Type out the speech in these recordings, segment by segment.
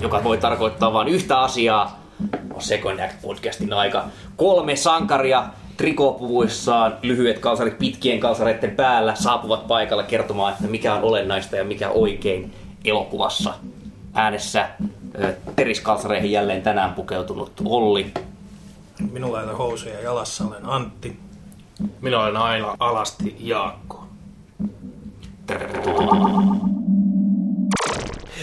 joka voi tarkoittaa vain yhtä asiaa, on Second Act podcastin aika. Kolme sankaria trikopuvuissaan, lyhyet kalsarit pitkien kalsareiden päällä saapuvat paikalle kertomaan, että mikä on olennaista ja mikä oikein elokuvassa. Äänessä teriskalsareihin jälleen tänään pukeutunut Olli. Minulla ei ole housuja jalassa, olen Antti. Minä olen aina alasti Jaakko. Tervetuloa.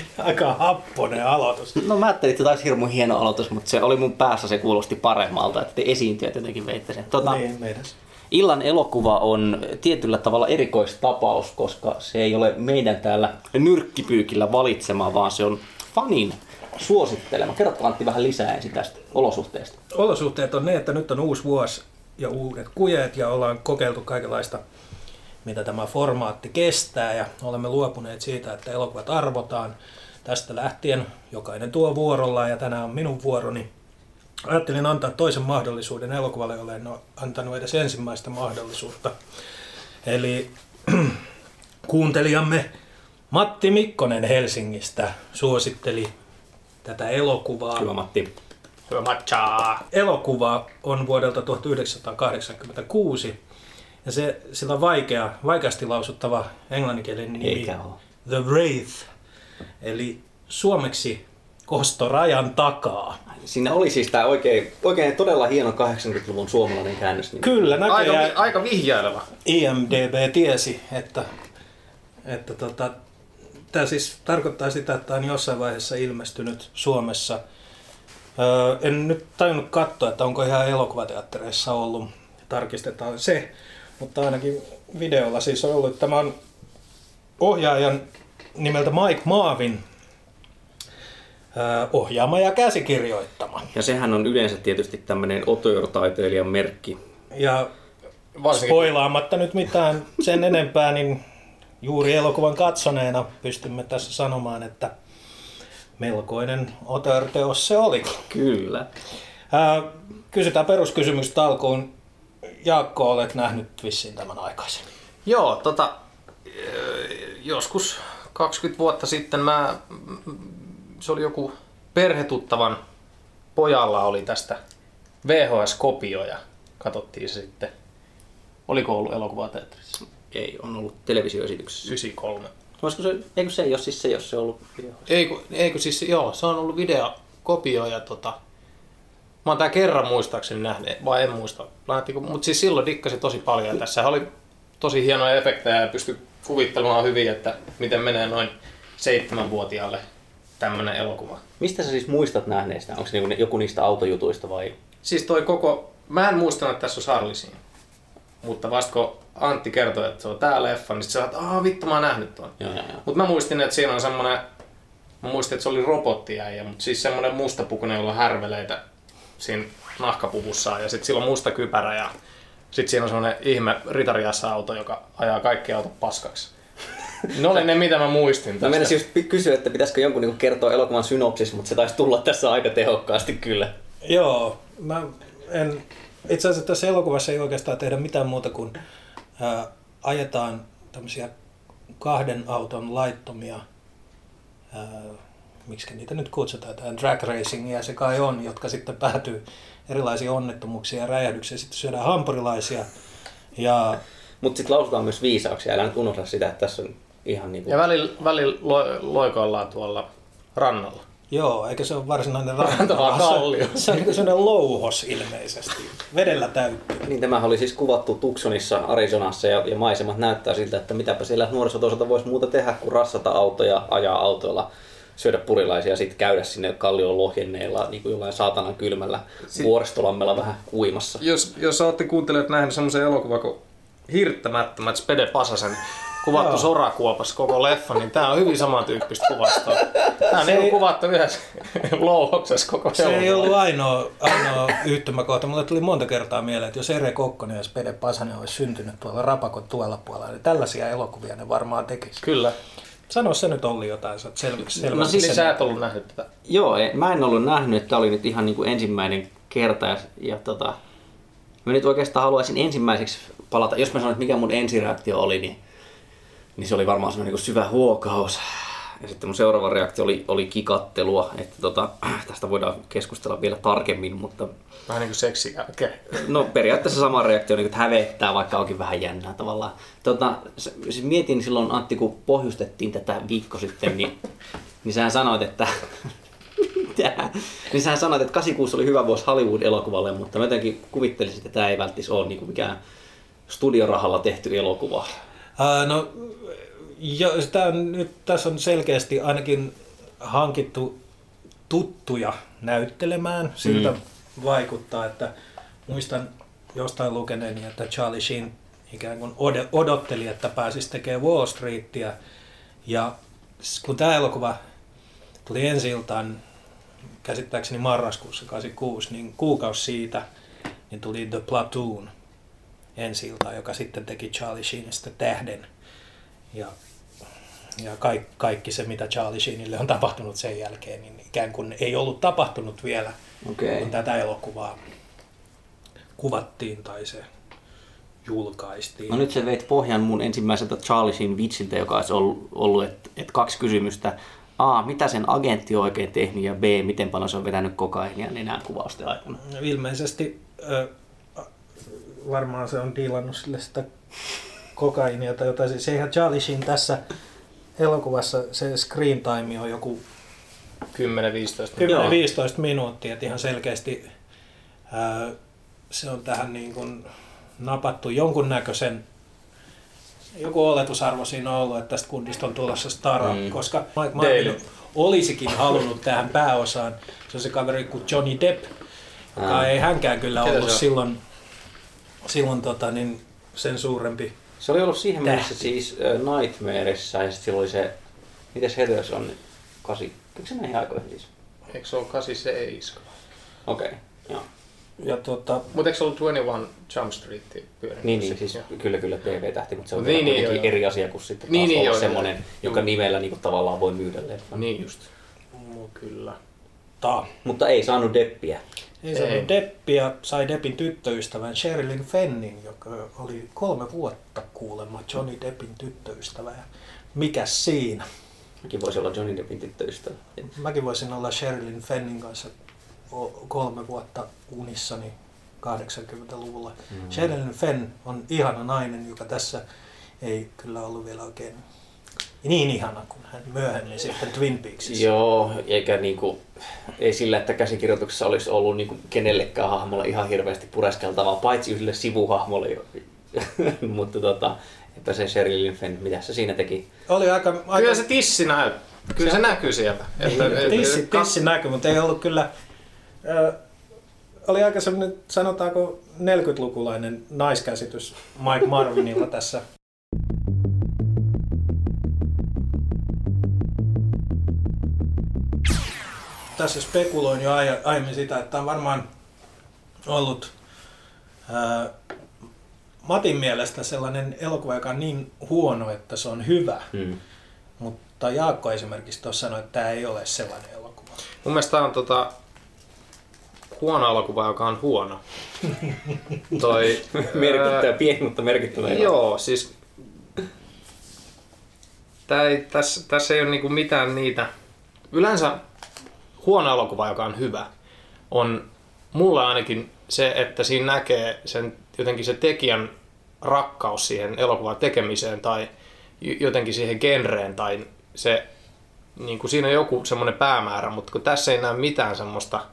Aika happonen aloitus. No mä ajattelin, että taisi hirmu hieno aloitus, mutta se oli mun päässä, se kuulosti paremmalta, että te esiintyjät jotenkin veitte sen. Tota, Niin, meidän. Illan elokuva on tietyllä tavalla erikoistapaus, koska se ei ole meidän täällä nyrkkipyykillä valitsema, vaan se on fanin suosittelema. Kerrotko Antti vähän lisää ensin tästä olosuhteesta. Olosuhteet on ne, että nyt on uusi vuosi ja uudet kujeet ja ollaan kokeiltu kaikenlaista, mitä tämä formaatti kestää ja olemme luopuneet siitä, että elokuvat arvotaan. Tästä lähtien jokainen tuo vuorolla ja tänään on minun vuoroni. Ajattelin antaa toisen mahdollisuuden elokuvalle, jolle en ole antanut edes ensimmäistä mahdollisuutta. Eli kuuntelijamme Matti Mikkonen Helsingistä suositteli tätä elokuvaa. Hyvä Matti. Hyvä matchaa. Elokuva on vuodelta 1986 ja se, sillä on vaikea, vaikeasti lausuttava englanninkielinen nimi Eikä ole. The Wraith, eli suomeksi Kostorajan takaa. Siinä oli siis tämä oikein, oikein todella hieno 80-luvun suomalainen käännös. Niin Kyllä, Aika, näköjään vi- aika vihjaileva. IMDB tiesi, että, että tota, tämä siis tarkoittaa sitä, että on jossain vaiheessa ilmestynyt Suomessa. Öö, en nyt tajunnut katsoa, että onko ihan elokuvateattereissa ollut. Tarkistetaan se, mutta ainakin videolla siis on ollut. Tämä on ohjaajan nimeltä Mike Maavin ohjaama ja käsikirjoittama. Ja sehän on yleensä tietysti tämmöinen auteur-taiteilijan merkki. Ja Varsinkin Spoilaamatta nyt mitään sen enempää, niin juuri elokuvan katsoneena pystymme tässä sanomaan, että melkoinen auteur-teos se oli. Kyllä. Ää, kysytään peruskysymykset alkuun. Jaakko, olet nähnyt vissiin tämän aikaisemmin. Joo, tota, joskus 20 vuotta sitten mä, se oli joku perhetuttavan pojalla oli tästä VHS-kopio ja katsottiin se sitten. Oliko ollut elokuvateatterissa? Ei, on ollut televisioesityksessä. 93. Olisiko se, eikö se ei ole siis se, jos se on ollut Ei kun, ei kun siis, joo, se on ollut videokopio ja tota, mä oon tää kerran muistaakseni nähnyt, vai en muista, mutta siis silloin dikkasi tosi paljon ja tässä oli tosi hienoja efektejä ja pystyi kuvittelemaan hyvin, että miten menee noin seitsemänvuotiaalle tämmönen elokuva. Mistä sä siis muistat nähneestä? Onko se niinku joku niistä autojutuista vai? Siis toi koko, mä en muistanut, että tässä on Charlisin. Mutta vasta kun Antti kertoi, että se on tää leffa, niin sit sä oot, aah vittu mä oon nähnyt tuon. Mutta mä muistin, että siinä on semmonen, mä muistin, että se oli robottiäijä, mutta siis semmonen mustapukunen, jolla on härveleitä siinä nahkapuvussaan ja sitten sillä on musta kypärä ja sitten siinä on semmonen ihme ritariassa-auto, joka ajaa kaikki autot paskaksi. Ne oli ne, mitä mä muistin Mä tästä. menisin just kysyä, että pitäisikö jonkun niinku kertoa elokuvan synopsis, mutta se taisi tulla tässä aika tehokkaasti kyllä. Joo, mä en, itse asiassa tässä elokuvassa ei oikeastaan tehdä mitään muuta kuin ää, ajetaan tämmöisiä kahden auton laittomia, ää, miksi niitä nyt kutsutaan, tämä drag racingia se kai on, jotka sitten päätyy erilaisiin onnettomuuksiin ja räjähdyksiin. Sitten syödään hampurilaisia ja Mutta sitten lausutaan myös viisauksia, älä nyt unohda sitä, että tässä on ihan niinku... Ja välillä, välillä lo, loikoillaan tuolla rannalla. joo, eikä se ole varsinainen Ranta, vaan se- kallio. Se on niin sellainen louhos ilmeisesti, vedellä täyttyy. Niin tämähän oli siis kuvattu Tucsonissa, Arizonassa ja, ja maisemat näyttää siltä, että mitäpä siellä nuorisotoiselta voisi muuta tehdä kuin rassata autoja, ajaa autoilla, syödä purilaisia ja sitten käydä sinne kallion lohjenneilla niin kuin jollain saatanan kylmällä vuoristolammella vähän kuimassa. Jos, jos olette kuuntelijat nähneet semmoisen elokuvan kuin Hirttämättömät Spede Pasasen kuvattu Joo. sorakuopassa koko leffa, niin tää on hyvin samantyyppistä kuvastoa. Tää on Se niinku ei- kuvattu yhdessä louhoksessa koko Se ei elokuva. ollut ainoa, ainoa yhtymäkohta. Mulle tuli monta kertaa mieleen, että jos Ere Kokkonen ja Spede Pasanen olisi syntynyt tuolla Rapakon tuolla puolella, niin tällaisia elokuvia ne varmaan tekisi. Kyllä. Sano se nyt Olli jotain, sä oot sel- selvästi No siis Niin sen- sä et ollut nähnyt tätä. Joo, en- mä en ollut nähnyt, että tämä oli nyt ihan niin kuin ensimmäinen kerta. Ja, ja tota, mä nyt oikeastaan haluaisin ensimmäiseksi palata, jos mä sanon, että mikä mun ensireaktio oli, niin, niin se oli varmaan semmoinen niin syvä huokaus. Ja sitten mun seuraava reaktio oli, oli kikattelua, että tota, tästä voidaan keskustella vielä tarkemmin, mutta Vähän niin kuin seksi jälkeen. no periaatteessa sama reaktio, niin kuin, että hävettää, vaikka onkin vähän jännää tavallaan. Tota, siis mietin silloin Antti, kun pohjustettiin tätä viikko sitten, niin, niin sähän sanoit, että Mitä? Niin sähän sanoit, että 86 oli hyvä vuosi Hollywood-elokuvalle, mutta mä jotenkin kuvittelisin, että tämä ei välttis ole niin kuin mikään studiorahalla tehty elokuva. Ää, no, jo, tää on, nyt tässä on selkeästi ainakin hankittu tuttuja näyttelemään. Siltä mm. vaikuttaa, että muistan jostain lukeneeni, että Charlie Sheen ikään kuin odotteli, että pääsisi tekemään Wall Streetia. Ja kun tämä elokuva tuli ensi iltaan, käsittääkseni marraskuussa 86, niin kuukausi siitä, niin tuli The Platoon ensi iltaan, joka sitten teki Charlie Sheenistä tähden. Ja, ja kaikki, kaikki se, mitä Charlie Sheenille on tapahtunut sen jälkeen, niin ikään kuin ei ollut tapahtunut vielä, Okei. kun tätä elokuvaa kuvattiin tai se julkaistiin. No nyt sä veit pohjan mun ensimmäiseltä Charlie Sheen vitsiltä, joka olisi ollut, ollut että et kaksi kysymystä. A, mitä sen agentti on oikein tehnyt ja B, miten paljon se on vetänyt kokainia nenään kuvausten aikana. Ilmeisesti ö, varmaan se on diilannut sille sitä kokainia tai jotain. Siis eihän Charlie Sheen tässä elokuvassa se screen time on joku 10-15 Joo. 10-15 minuuttia, että ihan selkeästi ää, se on tähän niin kuin napattu jonkunnäköisen joku oletusarvo siinä on ollut, että tästä kundista on tulossa stara, Mm. mm. koska Mike. Marvin olisikin halunnut tähän pääosaan. Se on se kaveri kuin Johnny Depp, joka Ah. ei hänkään kyllä Ketä ollut se silloin, silloin tota, niin sen suurempi. Se oli ollut siihen Tähti. mennessä siis äh, Nightmareissa ja sitten oli se, mites Heathers on, kasi, eikö se näihin aikoihin siis? Eikö se ole 87? Okei, okay. joo. Ja tota, Mutta eikö se ollut 21 Jump Street pyörinyt? Niin, niin, siis Joo. kyllä, kyllä TV-tähti, mutta se on Niin, niin, joo, eri asia kuin sitten taas Niin, niin, olla joo, semmoinen, joo. Juu. nimellä niin kuin, tavallaan voi myydä leffan. Niin just. mu- kyllä. Ta. Mutta ei saanut deppiä. Ei saanut Ei. Deppiä, sai Deppin tyttöystävän Sherilyn Fennin, joka oli kolme vuotta kuulemma Johnny Deppin tyttöystävä. Ja Mikäs siinä? Mäkin voisi olla Johnny Deppin tyttöystävä. Mäkin voisin olla Sherilyn Fennin kanssa kolme vuotta unissani 80-luvulla. Mm. Sherilyn Fenn on ihana nainen, joka tässä ei kyllä ollut vielä oikein niin ihana kuin hän myöhemmin sitten Twin Peaksissa. Joo, eikä niinku, ei sillä, että käsikirjoituksessa olisi ollut niinku kenellekään hahmolle ihan hirveästi pureskeltavaa, paitsi yhdelle sivuhahmolle. Mutta tota, eipä se Sherilyn Fenn, mitä se siinä teki? Oli aika, aika Kyllä se tissi näy. Kyllä se, näkyy sieltä. Että, et- tissi, et- tissi näkyy, mutta ei ollut kyllä... Ö, oli aika semmoinen, sanotaanko 40-lukulainen naiskäsitys Mike Marvinilla tässä. Tässä spekuloin jo aie- aiemmin sitä, että on varmaan ollut ää, Matin mielestä sellainen elokuva, joka on niin huono, että se on hyvä. Hmm. Mutta Jaakko esimerkiksi tuossa sanoi, että tämä ei ole sellainen elokuva. Mun mielestä tää on tota, huono elokuva, joka on huono. Toi, Merkittävä, ää, pieni, mutta merkittävä. ero. Joo, siis tää ei, tässä, tässä ei ole niinku mitään niitä. Yleensä huono elokuva, joka on hyvä, on mulle ainakin se, että siinä näkee sen, jotenkin se tekijän rakkaus siihen elokuvan tekemiseen tai jotenkin siihen genreen tai se, niin kuin siinä on joku semmoinen päämäärä, mutta kun tässä ei näe mitään semmoista,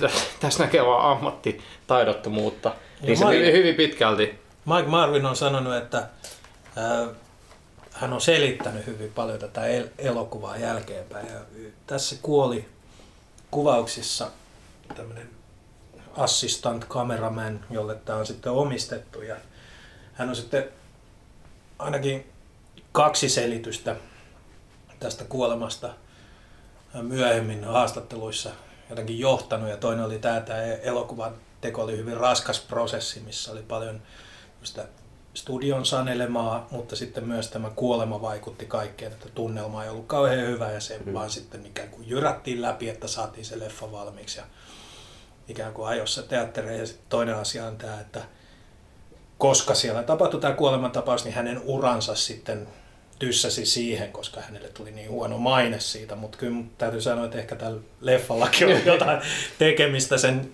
tässä näkee vaan ammattitaidottomuutta, niin se Mike- hyvin, pitkälti. Mike Marvin on sanonut, että ää, hän on selittänyt hyvin paljon tätä el- elokuvaa jälkeenpäin. Ja tässä kuoli kuvauksissa tämmöinen assistant cameraman, jolle tämä on sitten omistettu. Ja hän on sitten ainakin kaksi selitystä tästä kuolemasta myöhemmin haastatteluissa jotenkin johtanut. Ja toinen oli tämä, että elokuvan teko oli hyvin raskas prosessi, missä oli paljon studion sanelemaa, mutta sitten myös tämä kuolema vaikutti kaikkeen, että tunnelma ei ollut kauhean hyvä ja se mm. vaan sitten ikään kuin jyrättiin läpi, että saatiin se leffa valmiiksi ja ikään kuin ajossa teattereihin. Ja sitten toinen asia on tämä, että koska siellä tapahtui tämä kuolemantapaus, niin hänen uransa sitten tyssäsi siihen, koska hänelle tuli niin huono maine siitä, mutta kyllä mun täytyy sanoa, että ehkä tällä leffallakin on jotain tekemistä sen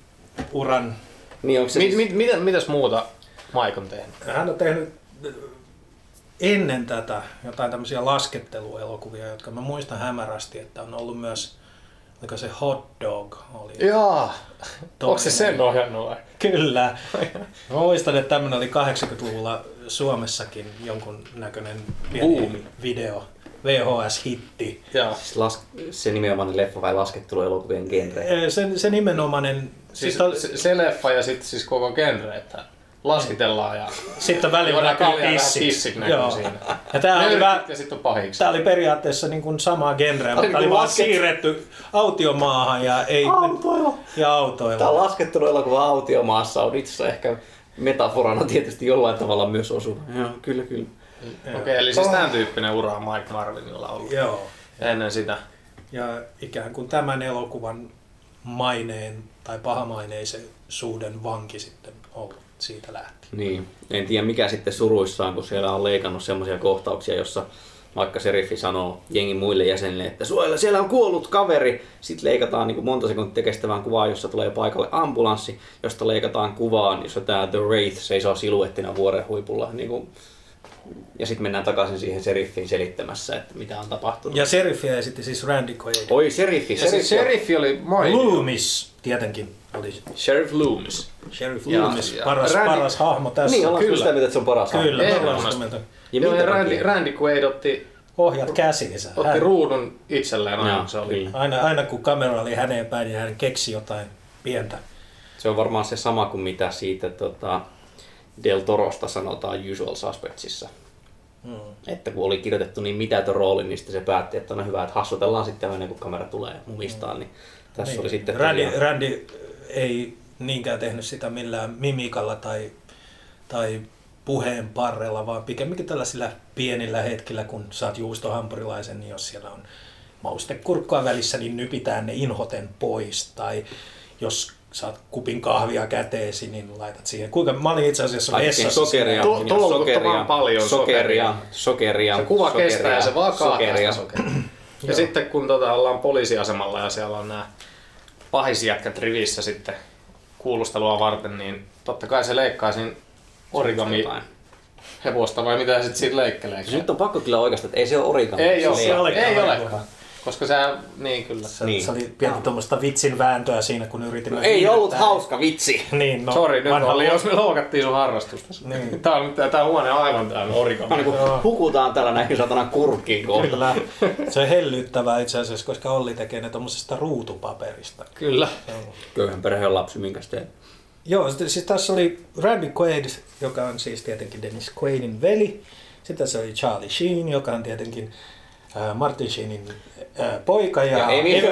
uran. Niin onko se Mit, siis, mit, mitä, mitäs muuta Mike on tehnyt? Hän on tehnyt ennen tätä jotain tämmöisiä lasketteluelokuvia, jotka mä muistan hämärästi, että on ollut myös, oliko se Hot Dog oli. Jaa. Onko se sen ohjannut vai? Kyllä. Mä muistan, että tämmöinen oli 80-luvulla Suomessakin jonkun näköinen Buumi. video, VHS-hitti. Siis las, se nimenomaan leffa vai lasketteluelokuvien genre? Eh, Se, se nimenomainen, Siis oli, se, se leffa ja sitten siis koko genre, että laskitellaan ja sitten välillä näkyy Joo. siinä. Ja tää oli, vähän, ja sitten on pahiksi. tää oli periaatteessa niin kuin samaa genreä, mutta niin oli vaan lasket- siirretty autiomaahan ja ei Autoilla. ja autoilla. Tämä lasketteluelokuva autiomaassa on itse asiassa ehkä metaforana tietysti jollain tavalla myös osuva. Joo, kyllä, kyllä. Okei, okay, eli siis tämän tyyppinen ura on Mike Marvinilla ollut Joo. ennen sitä. Ja ikään kuin tämän elokuvan maineen tai pahamaineisuuden vanki sitten ollut siitä lähtien. Niin, en tiedä mikä sitten suruissaan, kun siellä on leikannut semmoisia kohtauksia, jossa vaikka seriffi sanoo jengin muille jäsenille, että suojella siellä on kuollut kaveri. Sitten leikataan niin monta sekuntia kestävään kuvaan, jossa tulee paikalle ambulanssi, josta leikataan kuvaan, jossa tämä The Wraith seisoo siluettina vuoren huipulla. Niin kuin, ja sitten mennään takaisin siihen seriffiin selittämässä, että mitä on tapahtunut. Ja seriffiä esitti siis Randy Quaid. Oi, seriffi, Ja se seriffi. sheriffi oli mainio. Loomis tietenkin oli Sheriff Loomis. Sheriff Ja- Loomis, ja paras, Randy- paras hahmo tässä. Niin, ollaan Kyllä. kyllä sitä mieltä, että se on paras. Kyllä, me ollaan Ehdottomasti. Ja Joo, ja Randy? Randy Quaid otti, Ohjat käsiinsä. otti Hän, ruudun itselleen aina, se oli. kyllä. aina, aina kun kamera oli häneen päin, niin hän keksi jotain pientä. Se on varmaan se sama kuin mitä siitä tota, Del Torosta sanotaan Usual Suspectsissa. Mm. Että kun oli kirjoitettu niin mitätön rooli, niin sitten se päätti, että on hyvä, että hassutellaan sitten ennen kuin kamera tulee mumistaan. Niin tässä Niin. oli sitten Randy, tosiaan- Randy ei niinkään tehnyt sitä millään mimikalla tai, tai puheen parrella, vaan pikemminkin tällaisilla pienillä hetkillä, kun saat juustohampurilaisen, niin jos siellä on maustekurkkoa välissä, niin nypitään ne inhoten pois. Tai jos saat kupin kahvia käteesi, niin laitat siihen. Kuinka, mä olin itse asiassa Laitettiin vessassa. sokeria, To- niin tolkuttoman paljon sokeria, sokeria, Se kuva sokeria, kestää ja se vaan sokeria. sokeria. Ja sitten kun tota, ollaan poliisiasemalla ja siellä on nämä pahisjätkät rivissä sitten kuulustelua varten, niin totta kai se leikkaa siinä origami hevosta vai mitä sitten siitä leikkelee. Nyt on pakko kyllä oikeastaan, että ei se ole origami. Ei Se ole, se ole- ei ole. olekaan. Koska sä, niin kyllä. Se, Niin. se oli pientä tuommoista vitsin vääntöä siinä, kun yritimme... Ei ollut viihdättää. hauska vitsi. Niin, no, Sori, nyt vanha oli, jos me loukattiin sun harrastusta. Niin. Tää, on, tää, tää huone on aivan täynnä origami. Niin hukutaan täällä näihin satanan kurkkiin kohta. Kyllä. Se on hellyttävää itse asiassa, koska Olli tekee ne tuommoisesta ruutupaperista. Kyllä. Köyhän perheen lapsi, minkä teet. Joo, siis tässä oli Randy Quaid, joka on siis tietenkin Dennis Quaidin veli. Sitten tässä oli Charlie Sheen, joka on tietenkin Martin Sheenin äh, poika ja, Ja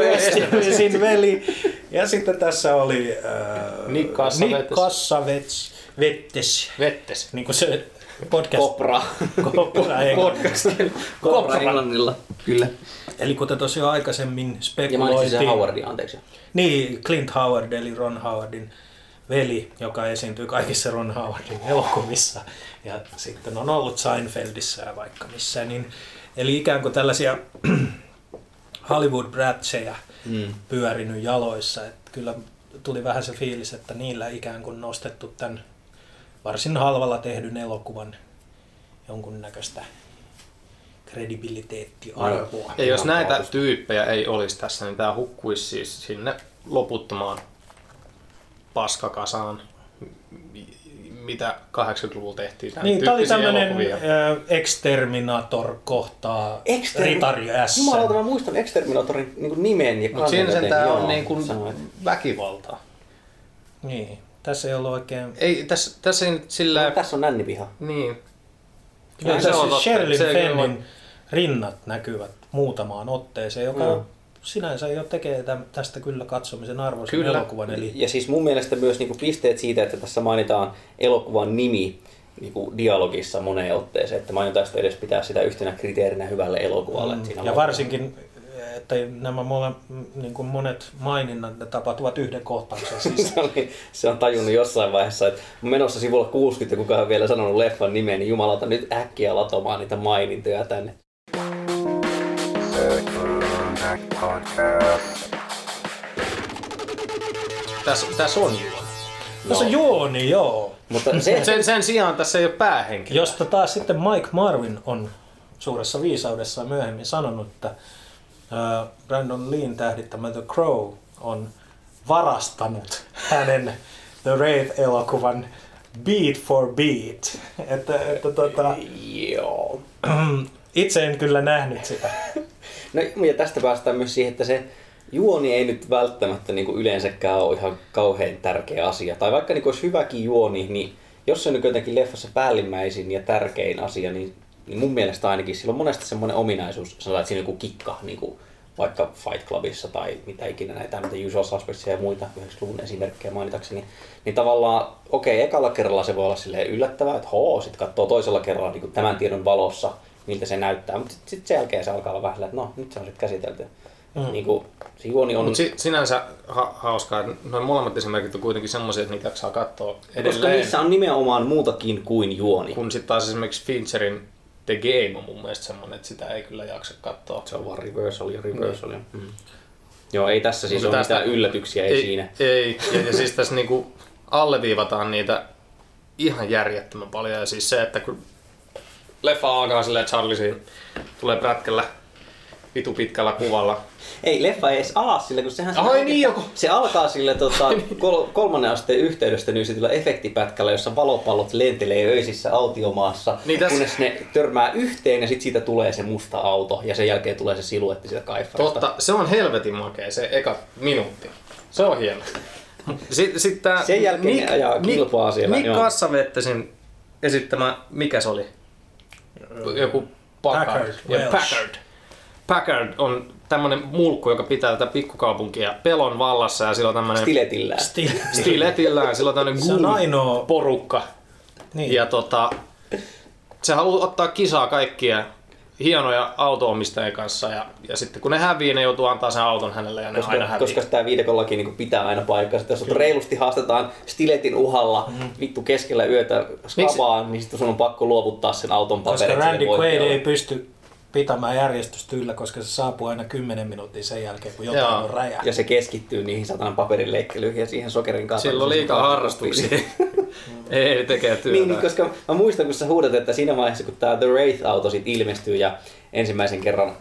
Westin veli. Ja sitten tässä oli äh, Nick Cassavetes, Vettes, Vettes. niin kuin se podcast. Kopra. Kopra Podcast. Kopra englannilla. Kyllä. Eli kuten tosiaan aikaisemmin Ja spekuloitiin. sen Howardin, anteeksi. Niin, Clint Howard eli Ron Howardin veli, joka esiintyy kaikissa Ron Howardin elokuvissa. Ja sitten on ollut Seinfeldissä ja vaikka missä. Niin, eli ikään kuin tällaisia hollywood bratseja Mm. pyörinyt jaloissa. Et kyllä tuli vähän se fiilis, että niillä ikään kuin nostettu tämän varsin halvalla tehdyn elokuvan jonkunnäköistä kredibiliteettiarvoa. Ja jos näitä tyyppejä ei olisi tässä, niin tämä hukkuisi siis sinne loputtomaan paskakasaan, mitä 80-luvulla tehtiin. Tämän Niin, tämä oli tämmöinen. Exterminator kohtaa Extermin- Ritari S. Jumalauta, mä muistan Exterminatorin niin nimen ja Mutta siinä sentään Joo, on niin kuin sanoit. väkivaltaa. Niin, tässä ei ollut oikein... Ei, tässä, tässä ei sillä... No, tässä on nännipiha. Niin. Kyllä se on kyllä Fennin rinnat näkyvät muutamaan otteeseen, joka Joo. Sinänsä jo tekee tästä kyllä katsomisen arvoisen Kyllä. elokuvan. Eli Ja siis mun mielestä myös niinku pisteet siitä, että tässä mainitaan elokuvan nimi niinku dialogissa moneen otteeseen, että mainitaan sitä edes pitää sitä yhtenä kriteerinä hyvälle elokuvalle. Mm. ja on- varsinkin, että nämä mole, niin kuin monet maininnat ne tapahtuvat yhden kohtauksen siis se, oli, se on tajunnut jossain vaiheessa, että menossa sivulla 60 ja kukaan on vielä sanonut leffan nimen, niin jumalauta nyt äkkiä latomaan niitä mainintoja tänne. Tässä, tässä on juoni. Tässä on juoni, joo. Mutta se, Sen, sen sijaan tässä ei ole päähenkilö. Josta taas sitten Mike Marvin on suuressa viisaudessaan myöhemmin sanonut, että ää, Brandon Leen tähdittämä The Crow on varastanut hänen The Wraith-elokuvan beat for beat. Että, että tota, joo. itse en kyllä nähnyt sitä. No, ja tästä päästään myös siihen, että se juoni ei nyt välttämättä niin kuin yleensäkään ole ihan kauhean tärkeä asia. Tai vaikka niin olisi hyväkin juoni, niin jos se on nyt jotenkin leffassa päällimmäisin ja tärkein asia, niin, niin mun mielestä ainakin sillä on monesti semmoinen ominaisuus, sanotaan, että siinä joku kikka, niin kuin vaikka Fight Clubissa tai mitä ikinä näitä mitä Usual Suspectsia ja muita 90-luvun esimerkkejä mainitakseni, niin tavallaan, okei, okay, ekalla kerralla se voi olla silleen yllättävää, että hoo, sitten katsoo toisella kerralla niin tämän tiedon valossa, miltä se näyttää, mutta sitten sit sen jälkeen se alkaa olla vähän, että no, nyt se on sitten käsitelty. Mm. Niin kuin, se juoni on... Mutta si, sinänsä ha, hauskaa, että noin molemmat esimerkit on kuitenkin semmoisia, että niitä saa katsoa koska edelleen. niissä on nimenomaan muutakin kuin juoni. Kun sitten taas esimerkiksi Fincherin The Game on mun mielestä semmoinen, että sitä ei kyllä jaksa katsoa. Se on vaan reversal ja reversal. Niin. Mm. Joo, ei tässä siis Mutta ole tästä- mitään yllätyksiä, ei, ei siinä. Ei, ja, ja siis tässä niinku alleviivataan niitä ihan järjettömän paljon. Ja siis se, että kun leffa alkaa silleen, että Charlie siinä tulee prätkällä vitu pitkällä kuvalla. Ei, leffa ei edes ala sille, kun sehän... Ai niin, joku. Se alkaa sille tota, kol- kolmannen asteen yhteydestä nyysitillä efektipätkällä, jossa valopallot lentelee öisissä autiomaassa, Niin niin tässä- kunnes ne törmää yhteen ja sitten siitä tulee se musta auto ja sen jälkeen tulee se siluetti siitä kaiffarasta. Totta, se on helvetin makea se eka minuutti. Se on hieno. Sitten sit tää Sen jälkeen ne ajaa kilpaa siellä, Nick joo. Kassavettesin esittämä, mikä se oli? Joku Packard. Packard, Ja. Packard. Packard on tämmönen mulkku, joka pitää tätä pikkukaupunkia pelon vallassa ja sillä on tämmönen Stiletillään. Stil. stiletillään, sillä on tämmönen Se on ainoa. porukka. Niin. Ja tota, se haluaa ottaa kisaa kaikkia hienoja auto-omistajien kanssa ja, ja sitten kun ne hävii, ne joutuu antaa sen auton hänelle ja ne aina Koska, hävii. koska tämä viidekollaki niin pitää aina paikkansa. Jos sut reilusti haastetaan stiletin uhalla Mm. vittu keskellä yötä skabaan, niin sitten sun on pakko luovuttaa sen auton Koska paperit. Randy sille Quaid ei pysty pitämään järjestystä yllä, koska se saapuu aina 10 minuuttia sen jälkeen, kun jotain Joo. on räjä. Ja se keskittyy niihin satanan paperin ja siihen sokerin kanssa. Sillä on liikaa harrastuksia. Ei tekee työtä. Niin, niin, koska mä muistan, kun sä huudat, että siinä vaiheessa, kun tämä The Wraith-auto sit ilmestyy ja ensimmäisen kerran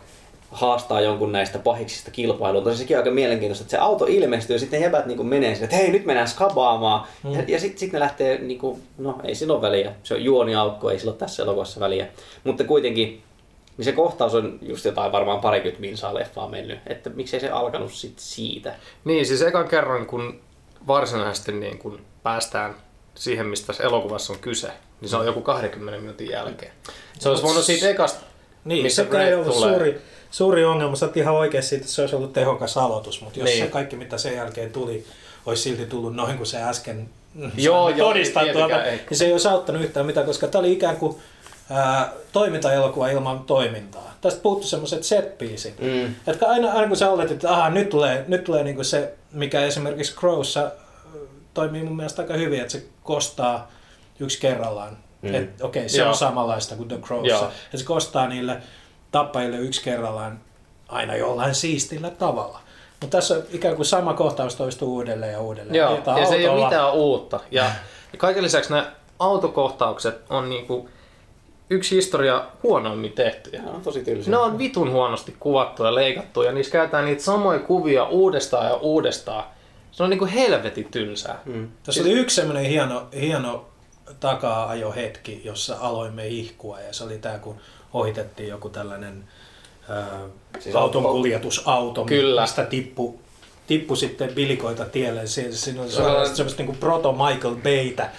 haastaa jonkun näistä pahiksista kilpailuun. Tosi sekin on aika mielenkiintoista, että se auto ilmestyy ja sitten ne jäbät niin menee sinne, että hei nyt mennään skabaamaan. Mm. Ja, ja sitten sit ne lähtee, niin kuin, no ei sillä ole väliä, se on juoniaukko, ei sillä ole tässä elokuvassa väliä. Mutta kuitenkin, niin se kohtaus on just jotain varmaan parikymmentä minsaa leffaa mennyt, että miksei se alkanut sit siitä. Niin, siis ekan kerran kun varsinaisesti niin kun päästään siihen, mistä se elokuvassa on kyse, niin se on joku 20 minuutin jälkeen. Se olisi voinut siitä ekasta, Niin, missä se ei ollut tulee. suuri, suuri ongelma. Sä ihan oikein siitä, että se olisi ollut tehokas aloitus, mutta jos Niin. se kaikki, mitä sen jälkeen tuli, olisi silti tullut noin kuin se äsken Joo, joo, todistaa ei. niin se ei olisi auttanut yhtään mitään, koska tämä oli ikään kuin ää, toimintaelokuva ilman toimintaa. Tästä puuttu semmoiset set Mm. Että aina, aina kun sä oletit, että aha, nyt tulee, nyt tulee niinku se, mikä esimerkiksi Crowssa toimii mun mielestä aika hyvin, että se kostaa yksi kerrallaan. Mm. Että okei, se Joo. on samanlaista kuin The Crowssa. Ja se kostaa niille tappajille yksi kerrallaan aina jollain siistillä tavalla. Mutta tässä on ikään kuin sama kohtaus toistuu uudelleen ja uudelleen. Joo, ja se ei ole autolla. mitään uutta. Ja, ja kaiken lisäksi nämä autokohtaukset on niinku yksi historia huonoimmin tehtyjä. Ne on tosi tylsä. Ne on vitun huonosti kuvattu ja leikattu ja niissä käytetään niitä samoja kuvia uudestaan ja uudestaan. Se on niinku helvetin tylsää. Mm. Tässä oli yksi semmoinen hieno, hieno takaa-ajo hetki, jossa aloimme ihkua ja se oli tämä, kun ohitettiin joku tällainen ää, Siis auton auto- kuljetusauto, Kyllä. mistä tippu, tippu sitten bilikoita tielle. Se- Siinä oli sellaista, semmoista niin proto Michael Baytä.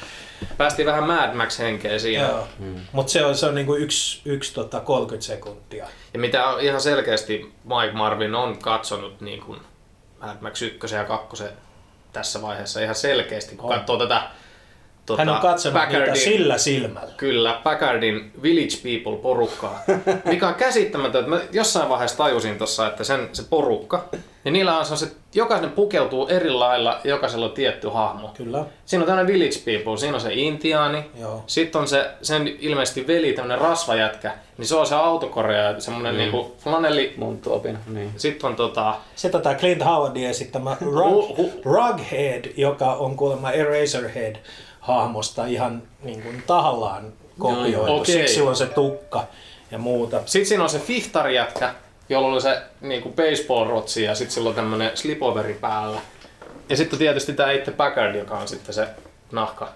Päästiin vähän Mad Max henkeä siinä. Joo. Mutta se on, se on niin kuin yksi, yksi tota 30 sekuntia. Ja mitä ihan selkeästi Mike Marvin on katsonut niin kuin Mad Max 1 ja 2 tässä vaiheessa ihan selkeästi, kun On. katsoo tätä tota, Hän on katsonut niitä Packardin- sillä silmällä. Kyllä, Packardin Village People-porukkaa, mikä on käsittämätöntä. Mä jossain vaiheessa tajusin tuossa, että sen, se porukka, Ja niillä on se, jokainen pukeutuu eri lailla, jokaisella on tietty hahmo. Kyllä. Siinä on tämmöinen village people, siinä on se intiaani, Joo. sitten on se, sen ilmeisesti veli, tämmöinen rasvajätkä, niin se on se autokorjaaja, semmoinen mm. niinku flanelli. Mun tuopin, niin. Sitten on tota, Sitten tämä Clint Howardin esittämä Rug, Rughead, joka on kuulemma Eraserhead hahmosta ihan niin kuin tahallaan kopioitu. Joo, okei. Siksi on se tukka ja muuta. Sitten siinä on se fihtarijätkä, jolla oli se niinku baseball-rotsi ja sitten sillä on tämmönen slipoveri päällä. Ja sitten tietysti tämä itse Packard, joka on sitten se nahka.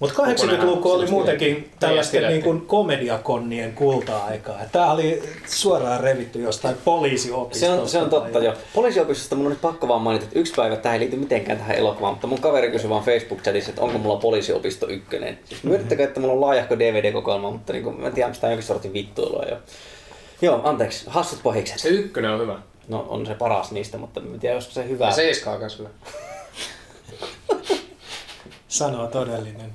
Mutta 80-luku oli muutenkin tällaisten stiletti. niin kuin komediakonnien kulta-aikaa. Tämä oli suoraan revitty jostain Se poliisiopistosta. on, se on totta tai- jo. Poliisiopistosta mun on nyt pakko vaan mainita, että yksi päivä tämä ei liity mitenkään tähän elokuvaan, mutta mun kaveri kysyi vaan Facebook-chatissa, että onko mulla poliisiopisto ykkönen. Siis myönnettäkö, että mulla on laajahko DVD-kokoelma, mutta niin kuin, mä en tiedä, onko tämä jonkin sortin vittuilua jo. Joo, anteeksi, hassut pahikset. Se ykkönen on hyvä. No on se paras niistä, mutta en tiedä, olisiko se hyvä. Ja seiska on myös hyvä. Sanoo todellinen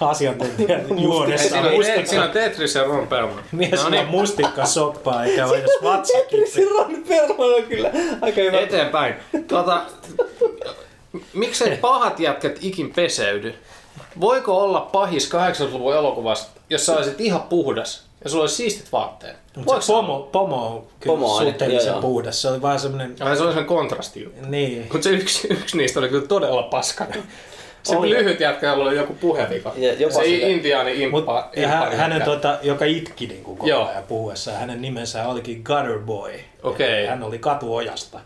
asiantuntija juonessa. Siinä on, Tet- siinä on Tetris ja Ron Perlman. Mies No niin, on mustikkasoppaa eikä ole edes vatsakiksi. Ron Perlman on kyllä aika hyvä. eteenpäin. Tota, miksei pahat jätkät ikin peseydy? Voiko olla pahis 80-luvun elokuvasta, jos sä olisit ihan puhdas ja sulla olisi siistit vaatteet? Mutta se pomo, pomo on kyllä Pomo on, suhteellisen joo, puhdas. Se oli vaan semmoinen, Ai, se oli sen kontrasti juttu. niin. Mutta se yksi, yksi niistä oli kyllä todella paskana. Se Oli. lyhyt jätkä, jolla oli joku puhevika. Ja jopa se sitä- intiaani Mut, imppa, ja hän, hänen, tota, joka itki niin kuin koko Joo. ajan puhuessa, hänen nimensä olikin Gutter Boy. Okei. Eli Hän oli katuojasta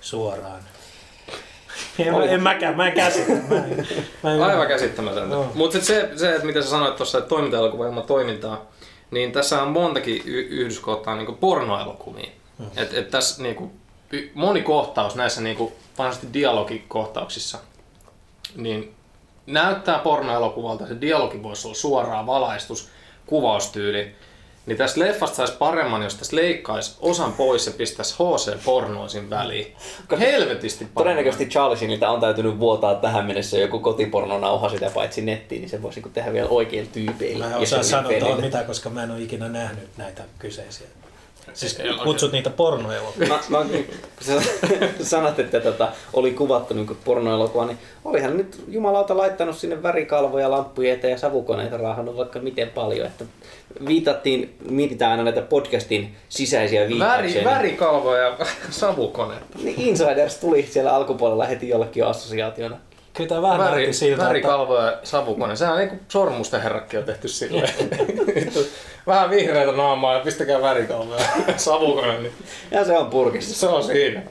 suoraan. En, mä, en mäkään, mä en käsitä. Mä en, mä en, Aivan käsittämätöntä. Joo. Mutta se, se, että mitä sä sanoit tuossa, että toimintaelokuva ilman toimintaa, niin tässä on montakin y- yhdyskohtaa niin pornoelokuviin. Mm. Et, et tässä niin kuin, moni kohtaus näissä niin varsinaisesti dialogikohtauksissa, niin näyttää pornoelokuvalta, se dialogi voisi olla suoraan valaistus, kuvaustyyli, niin tästä leffasta saisi paremman, jos tässä leikkaisi osan pois ja pistäisi HC-pornoa siinä väliin. Helvetisti paremmin. Todennäköisesti Charlie Sheeniltä on täytynyt vuotaa tähän mennessä joku kotipornonauha sitä paitsi nettiin, niin se voisi niinku tehdä vielä oikein tyypeille. Mä en osaa sanoa tuohon mitään, koska mä en ole ikinä nähnyt näitä kyseisiä. Siis kutsut niitä pornoelokuvia. Mä, mä, kun sä sanot, että tota, oli kuvattu niin pornoelokuva, niin olihan nyt jumalauta laittanut sinne värikalvoja, lamppuja eteen ja savukoneita raahannut vaikka miten paljon. Että viitattiin, mietitään aina näitä podcastin sisäisiä Väri, viittauksia. värikalvo ja savukonetta. Niin Insiders tuli siellä alkupuolella heti jollekin jo assosiaationa. Kyllä tämä vähän Väri, näytti siltä, että värikalvo ja savukone. Sehän on niinku sormusten herrakki on tehty silleen. Vähän vihreitä naamaa ja pistäkää värikalvo ja savukone, niin Ja se on purkissa. se on siinä.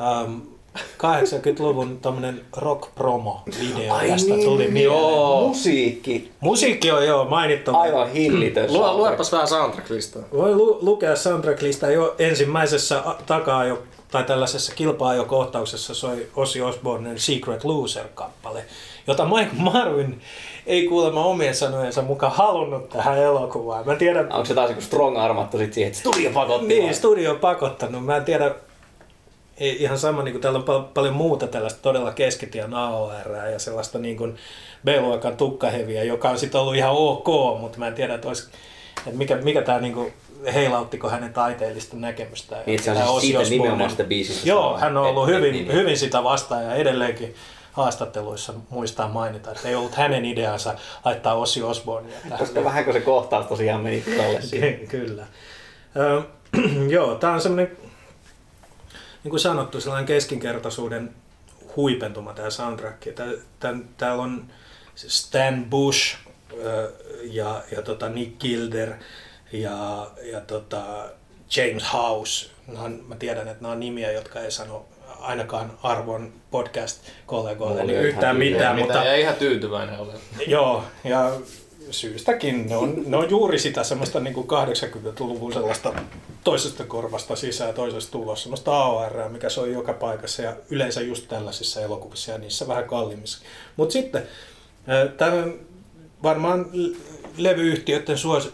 ähm, 80-luvun tämmönen rock-promo-video Ai tästä niin, tuli niin, mieleen. Joo. Musiikki. Musiikki on joo mainittava. Aivan hillitön. Soundtrack. luepas vähän soundtrack-listaa. Voi lu- lukea soundtrackista jo ensimmäisessä a- takaa jo tai tällaisessa kilpaajokohtauksessa soi Ozzy Osbournen Secret Loser-kappale, jota Mike Marvin ei kuulemma omien sanojensa mukaan halunnut tähän elokuvaan. Mä tiedän, Onko se taas joku strong armattu sit siihen, että studio pakotti niin, vaan? studio on pakottanut. Mä en tiedä, ei ihan sama, niin kuin täällä on pal- paljon muuta tällaista todella keskitien AOR ja sellaista niin kuin B-luokan tukkaheviä, joka on sitten ollut ihan ok, mutta mä en tiedä, että, olisi, että mikä, mikä tämä niin kuin, heilauttiko hänen taiteellista näkemystään. Niin, että se on Tää siis Ozzy siitä nimenomaan sitä biisistä. Joo, hän on ollut Et- hyvin, niin, niin. hyvin sitä vastaan ja edelleenkin haastatteluissa muistaa mainita, että ei ollut hänen ideansa laittaa Ozzy Osbournea tähän. Koska vähänkö se kohtaus tosiaan meni tolle Kyllä. Ö, joo, tämä on semmoinen, niin kuin sanottu, sellainen keskinkertaisuuden huipentuma tämä soundtrack. Täällä on Stan Bush ja, ja tota Nick Gilder ja, ja tota James House. Nämä on, mä tiedän, että nämä on nimiä, jotka ei sano ainakaan arvon podcast-kollegoille niin yhtään mitään, Mitä, mutta ja ihan tyytyväinen olen. Joo, ja syystäkin. Ne on, ne on juuri sitä semmoista niin kuin 80-luvun sellaista toisesta korvasta sisään ja toisesta tulossa, semmoista AOR, mikä soi joka paikassa ja yleensä just tällaisissa elokuvissa ja niissä vähän kalliimmissa. Mutta sitten tämä varmaan levyyhtiöiden suos,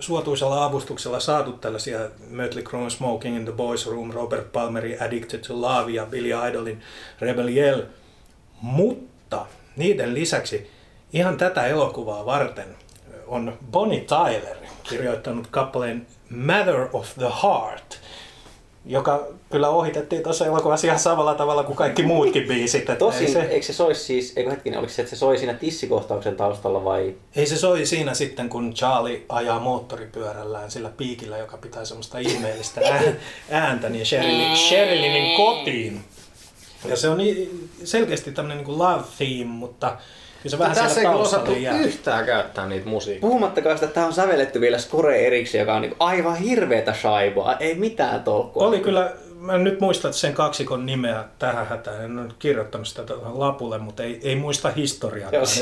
suotuisella avustuksella saatu tällaisia Mötley Crue, Smoking in the Boys Room, Robert Palmerin Addicted to Love ja Billy Idolin Rebel Yell. Mutta niiden lisäksi ihan tätä elokuvaa varten on Bonnie Tyler kirjoittanut kappaleen Matter of the Heart, joka kyllä ohitettiin tuossa elokuvassa ihan samalla tavalla kuin kaikki muutkin biisit. Että Tosin, ei, se, eikö se soi siis, eikö hetkinen, oliko se, että se soi siinä tissikohtauksen taustalla vai? ei se soi siinä sitten, kun Charlie ajaa moottoripyörällään sillä piikillä, joka pitää semmoista ihmeellistä ää- ääntä, niin Sherilyn, Sherilynin kotiin. Ja se on niin- selkeästi tämmöinen niin love theme, mutta kyllä se vähän Tässä ei osattu jää. yhtään käyttää niitä musiikkia. Puhumattakaan sitä, että tämä on sävelletty vielä score erikseen, joka on niin aivan hirveetä shaibaa. Ei mitään tolkkua. Oli kyllä, mä en nyt muista sen kaksikon nimeä tähän hätään, en ole kirjoittanut sitä lapulle, mutta ei, ei muista.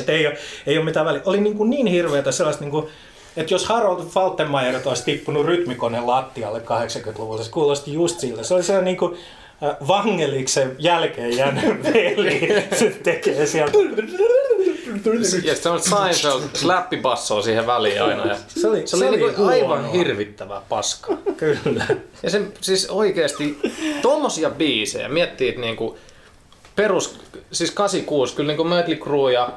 Et ei, ole, ei ole mitään väliä. Oli niin, kuin niin hirveätä sellaista, niin kuin, että jos Harold Faltenmeyer olisi tippunut rytmikoneen lattialle 80-luvulla, se kuulosti just siltä. Se oli se niin kuin äh, Vangeliksen jälkeen jäänyt veli, se tekee sieltä. Ja sitten on Seinfeld läppibassoo siihen väliin aina. Ja Se oli, se oli, niinku huonoa. aivan hirvittävää paskaa. Kyllä. Ja se siis oikeesti tommosia biisejä, miettii, että niinku perus, siis 86, kyllä niinku Mötley Crue ja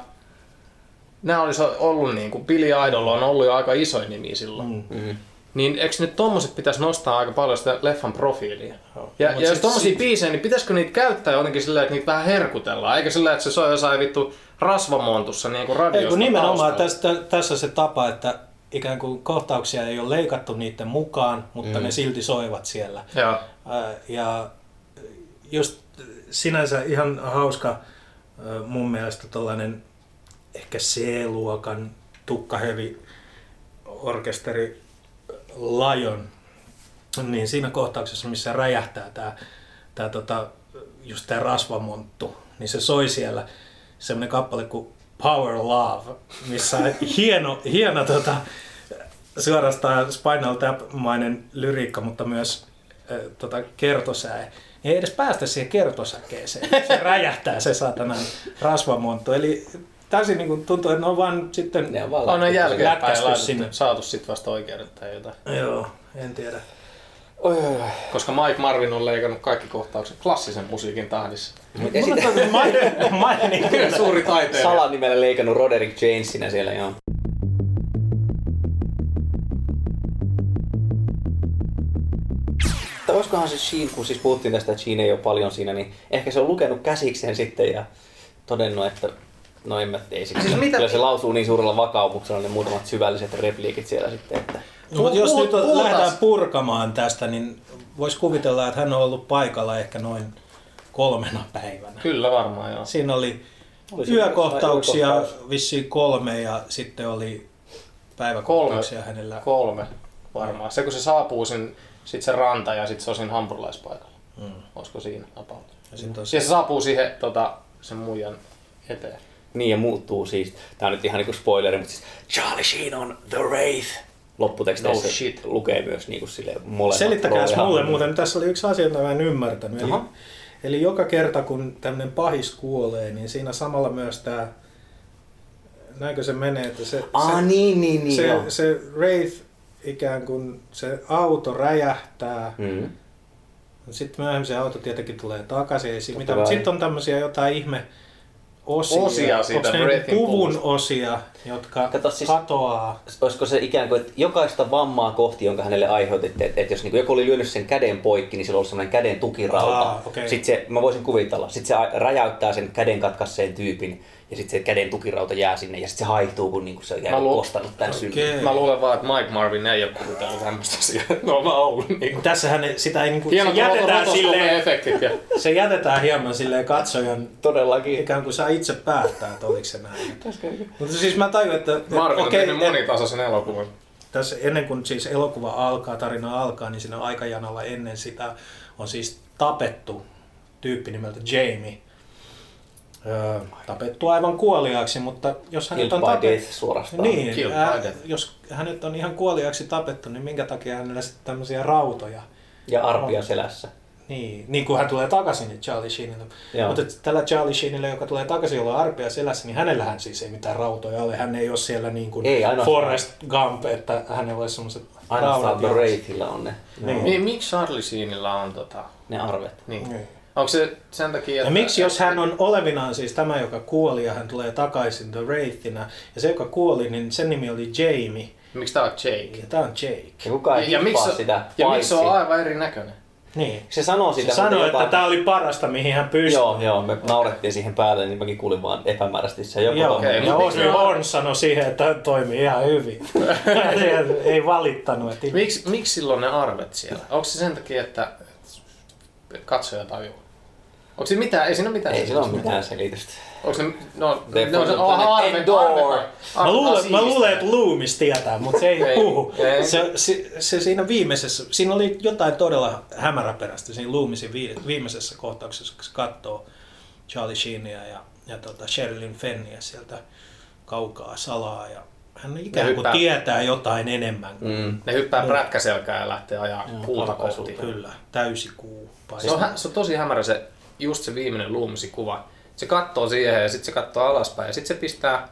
nämä olisi ollut niinku, Billy Idol on ollut jo aika isoin nimi silloin. Mm. Mm. Niin eikö nyt tommoset pitäisi nostaa aika paljon sitä leffan profiilia? Joo. Ja, Mut ja jos tommosia sit- biisejä, niin pitäisikö niitä käyttää jotenkin silleen, että niitä vähän herkutellaan? Eikä silleen, että se soi jossain vittu rasvamontussa niin kuin radiosta Ei, kun nimenomaan tästä, tässä se tapa, että ikään kuin kohtauksia ei ole leikattu niiden mukaan, mutta mm. ne silti soivat siellä. Joo. Ää, Ja just sinänsä ihan hauska ää, mun mielestä tällainen ehkä C-luokan tukkahevi orkesteri Lion, niin siinä kohtauksessa, missä räjähtää tämä tää, tota, just tämä rasvamonttu, niin se soi siellä semmoinen kappale kuin Power Love, missä on hieno, hieno tota, suorastaan Spinal Tap-mainen lyriikka, mutta myös äh, tota, kertosäe. Ei edes päästä siihen kertosäkeeseen. Se räjähtää se satanan rasvamonttu. Eli täysin niin kuin tuntuu, että ne on vaan sitten... Ne on vaan On jälkeenpäin sinne. saatu sit vasta oikeudet tai jotain. Joo, en tiedä. Oi, oi, oi. Koska Mike Marvin on leikannut kaikki kohtaukset klassisen musiikin tahdissa. Ja sitten. Suuri taiteilija. salanimellä leikannut Roderick Jamesinä siellä, joo. Mutta olisikohan se Sheen, kun siis puhuttiin tästä, että Sheen ei ole paljon siinä, niin ehkä se on lukenut käsikseen sitten ja todennut, että no en mä ei siis, Siis mitä- Kyllä se lausuu niin suurella vakaumuksella ne muutamat syvälliset repliikit siellä sitten, että No, mutta jos Puhut- nyt puhutaan- lähdetään purkamaan tästä, niin voisi kuvitella, että hän on ollut paikalla ehkä noin kolmena päivänä. Kyllä varmaan joo. Siinä oli, Oli se yökohtauksia yökohtaus. vissiin kolme ja sitten oli päiväkohtauksia hänellä. Kolme varmaan. Se kun se saapuu sin, sit se ranta ja sit se on siinä hampurilaispaikalla. Mm. Olisiko siinä about? Ja sitten Ja se saapuu siihen tota, sen muijan eteen. Niin ja muuttuu siis, tää on nyt ihan niinku spoileri, mutta siis Charlie Sheen on The Wraith. Lopputeksteissä No shit. lukee myös niinku sille molemmat Selittäkääs roolihahmot. mulle muuten, tässä oli yksi asia, jota mä en ymmärtänyt. Aha. eli joka kerta kun tämmöinen pahis kuolee, niin siinä samalla myös tämä, näinkö se menee, että se, Ah se, niin, niin, niin se, joo. se Wraith ikään kuin se auto räjähtää, Mm. sitten myöhemmin se auto tietenkin tulee takaisin, ei siinä mitään, mutta sitten on tämmöisiä jotain ihme osia, Osia siitä Onks ne puvun puvusta? osia, jotka Kato siis- katoaa. Olisiko se ikään kuin, että jokaista vammaa kohti, jonka hänelle aiheutitte, että, että jos niin joku oli lyönyt sen käden poikki, niin sillä on ollut semmoinen käden tukirauta. Aa, okei. Sitten se, mä voisin kuvitella, sitten se räjäyttää sen käden katkaisseen tyypin, ja sitten se käden tukirauta jää sinne, ja sitten se haihtuu, kun niinku se on Mä lu- kostanut tämän Okei. synnyn. Mä luulen vaan, että Mike Marvin ei ole kuvitellut tämmöistä asiaa. No on vaan ollut niin. Tässähän ei- sitä ei niinku, Hienot se jätetään silleen, efektit ja se jätetään hieman silleen katsojan Todellakin. ikään kuin saa itse päättää, että oliko se näin. Mutta siis mä tajun, että, Marvin on okei, tehnyt et- monitasoisen elokuvan. tässä ennen kuin siis elokuva alkaa, tarina alkaa, niin siinä aikajanalla ennen sitä on siis tapettu tyyppi nimeltä Jamie. Öö, tapettu aivan kuoliaaksi, mutta jos hänet on tapettu... suorastaan. Niin, ää, jos hänet on ihan kuoliaaksi tapettu, niin minkä takia hänellä sitten tämmöisiä rautoja? Ja arpia selässä. Niin, niin kuin hän tulee takaisin niin Charlie Sheenille. Joo. Mutta tällä Charlie Sheenille, joka tulee takaisin, jolla on arpia selässä, niin hänellähän siis ei mitään rautoja ole. Hän ei ole siellä niin kuin Ei, ainoastaan- Forrest Gump, että hänellä olisi semmoiset Ainoastaan on ne, Niin. Niin, miksi Charlie Sheenillä on tota... ne arvet. Niin. Niin. Onko se sen takia, että... Ja miksi jos hän on olevinaan siis tämä, joka kuoli ja hän tulee takaisin The Wraithina, ja se, joka kuoli, niin sen nimi oli Jamie, Miksi tää on Jake? ja tämä on Jake. Ja kukaan ei Ja, ja, miksi, sitä, ja paitsi... miksi se on aivan erinäköinen? Niin. Se sanoo Se siitä sanoi, muuten että tämä oli parasta, mihin hän pystyi. Joo, joo, me naurettiin siihen päälle, niin mäkin kuulin vaan epämääräisesti se joku Joo, tommonen- ja ne- Horn sanoi siihen, että toimii ihan hyvin. ei, ei valittanut. Että... Miksi, miksi silloin ne arvet siellä? Onko se sen takia, että katsoja tajuu? Onko siinä mitään? Ei siinä ole mitään. Ei sillä ole mitään selitystä. Onko ne, no, ne on se, oh, arvet, Mä luulen, mä luulen, että Loomis tietää, mutta se ei, Ei, puhu. ei. Se, se, se, siinä viimeisessä, siinä oli jotain todella hämäräperäistä siinä Loomisin vi, viimeisessä kohtauksessa, kun se katsoo Charlie Sheenia ja, ja tota Sherilyn Fenniä sieltä kaukaa salaa ja hän ikään kuin hyppää- tietää jotain enemmän. kuin Mm. Ne hyppää prätkäselkään ja lähtee ajaa kuuta kohti. Kyllä, täysi kuu. Se on, se on tosi hämärä se, just se viimeinen luumisi kuva. Se katsoo siihen ja sitten se katsoo alaspäin ja sitten se pistää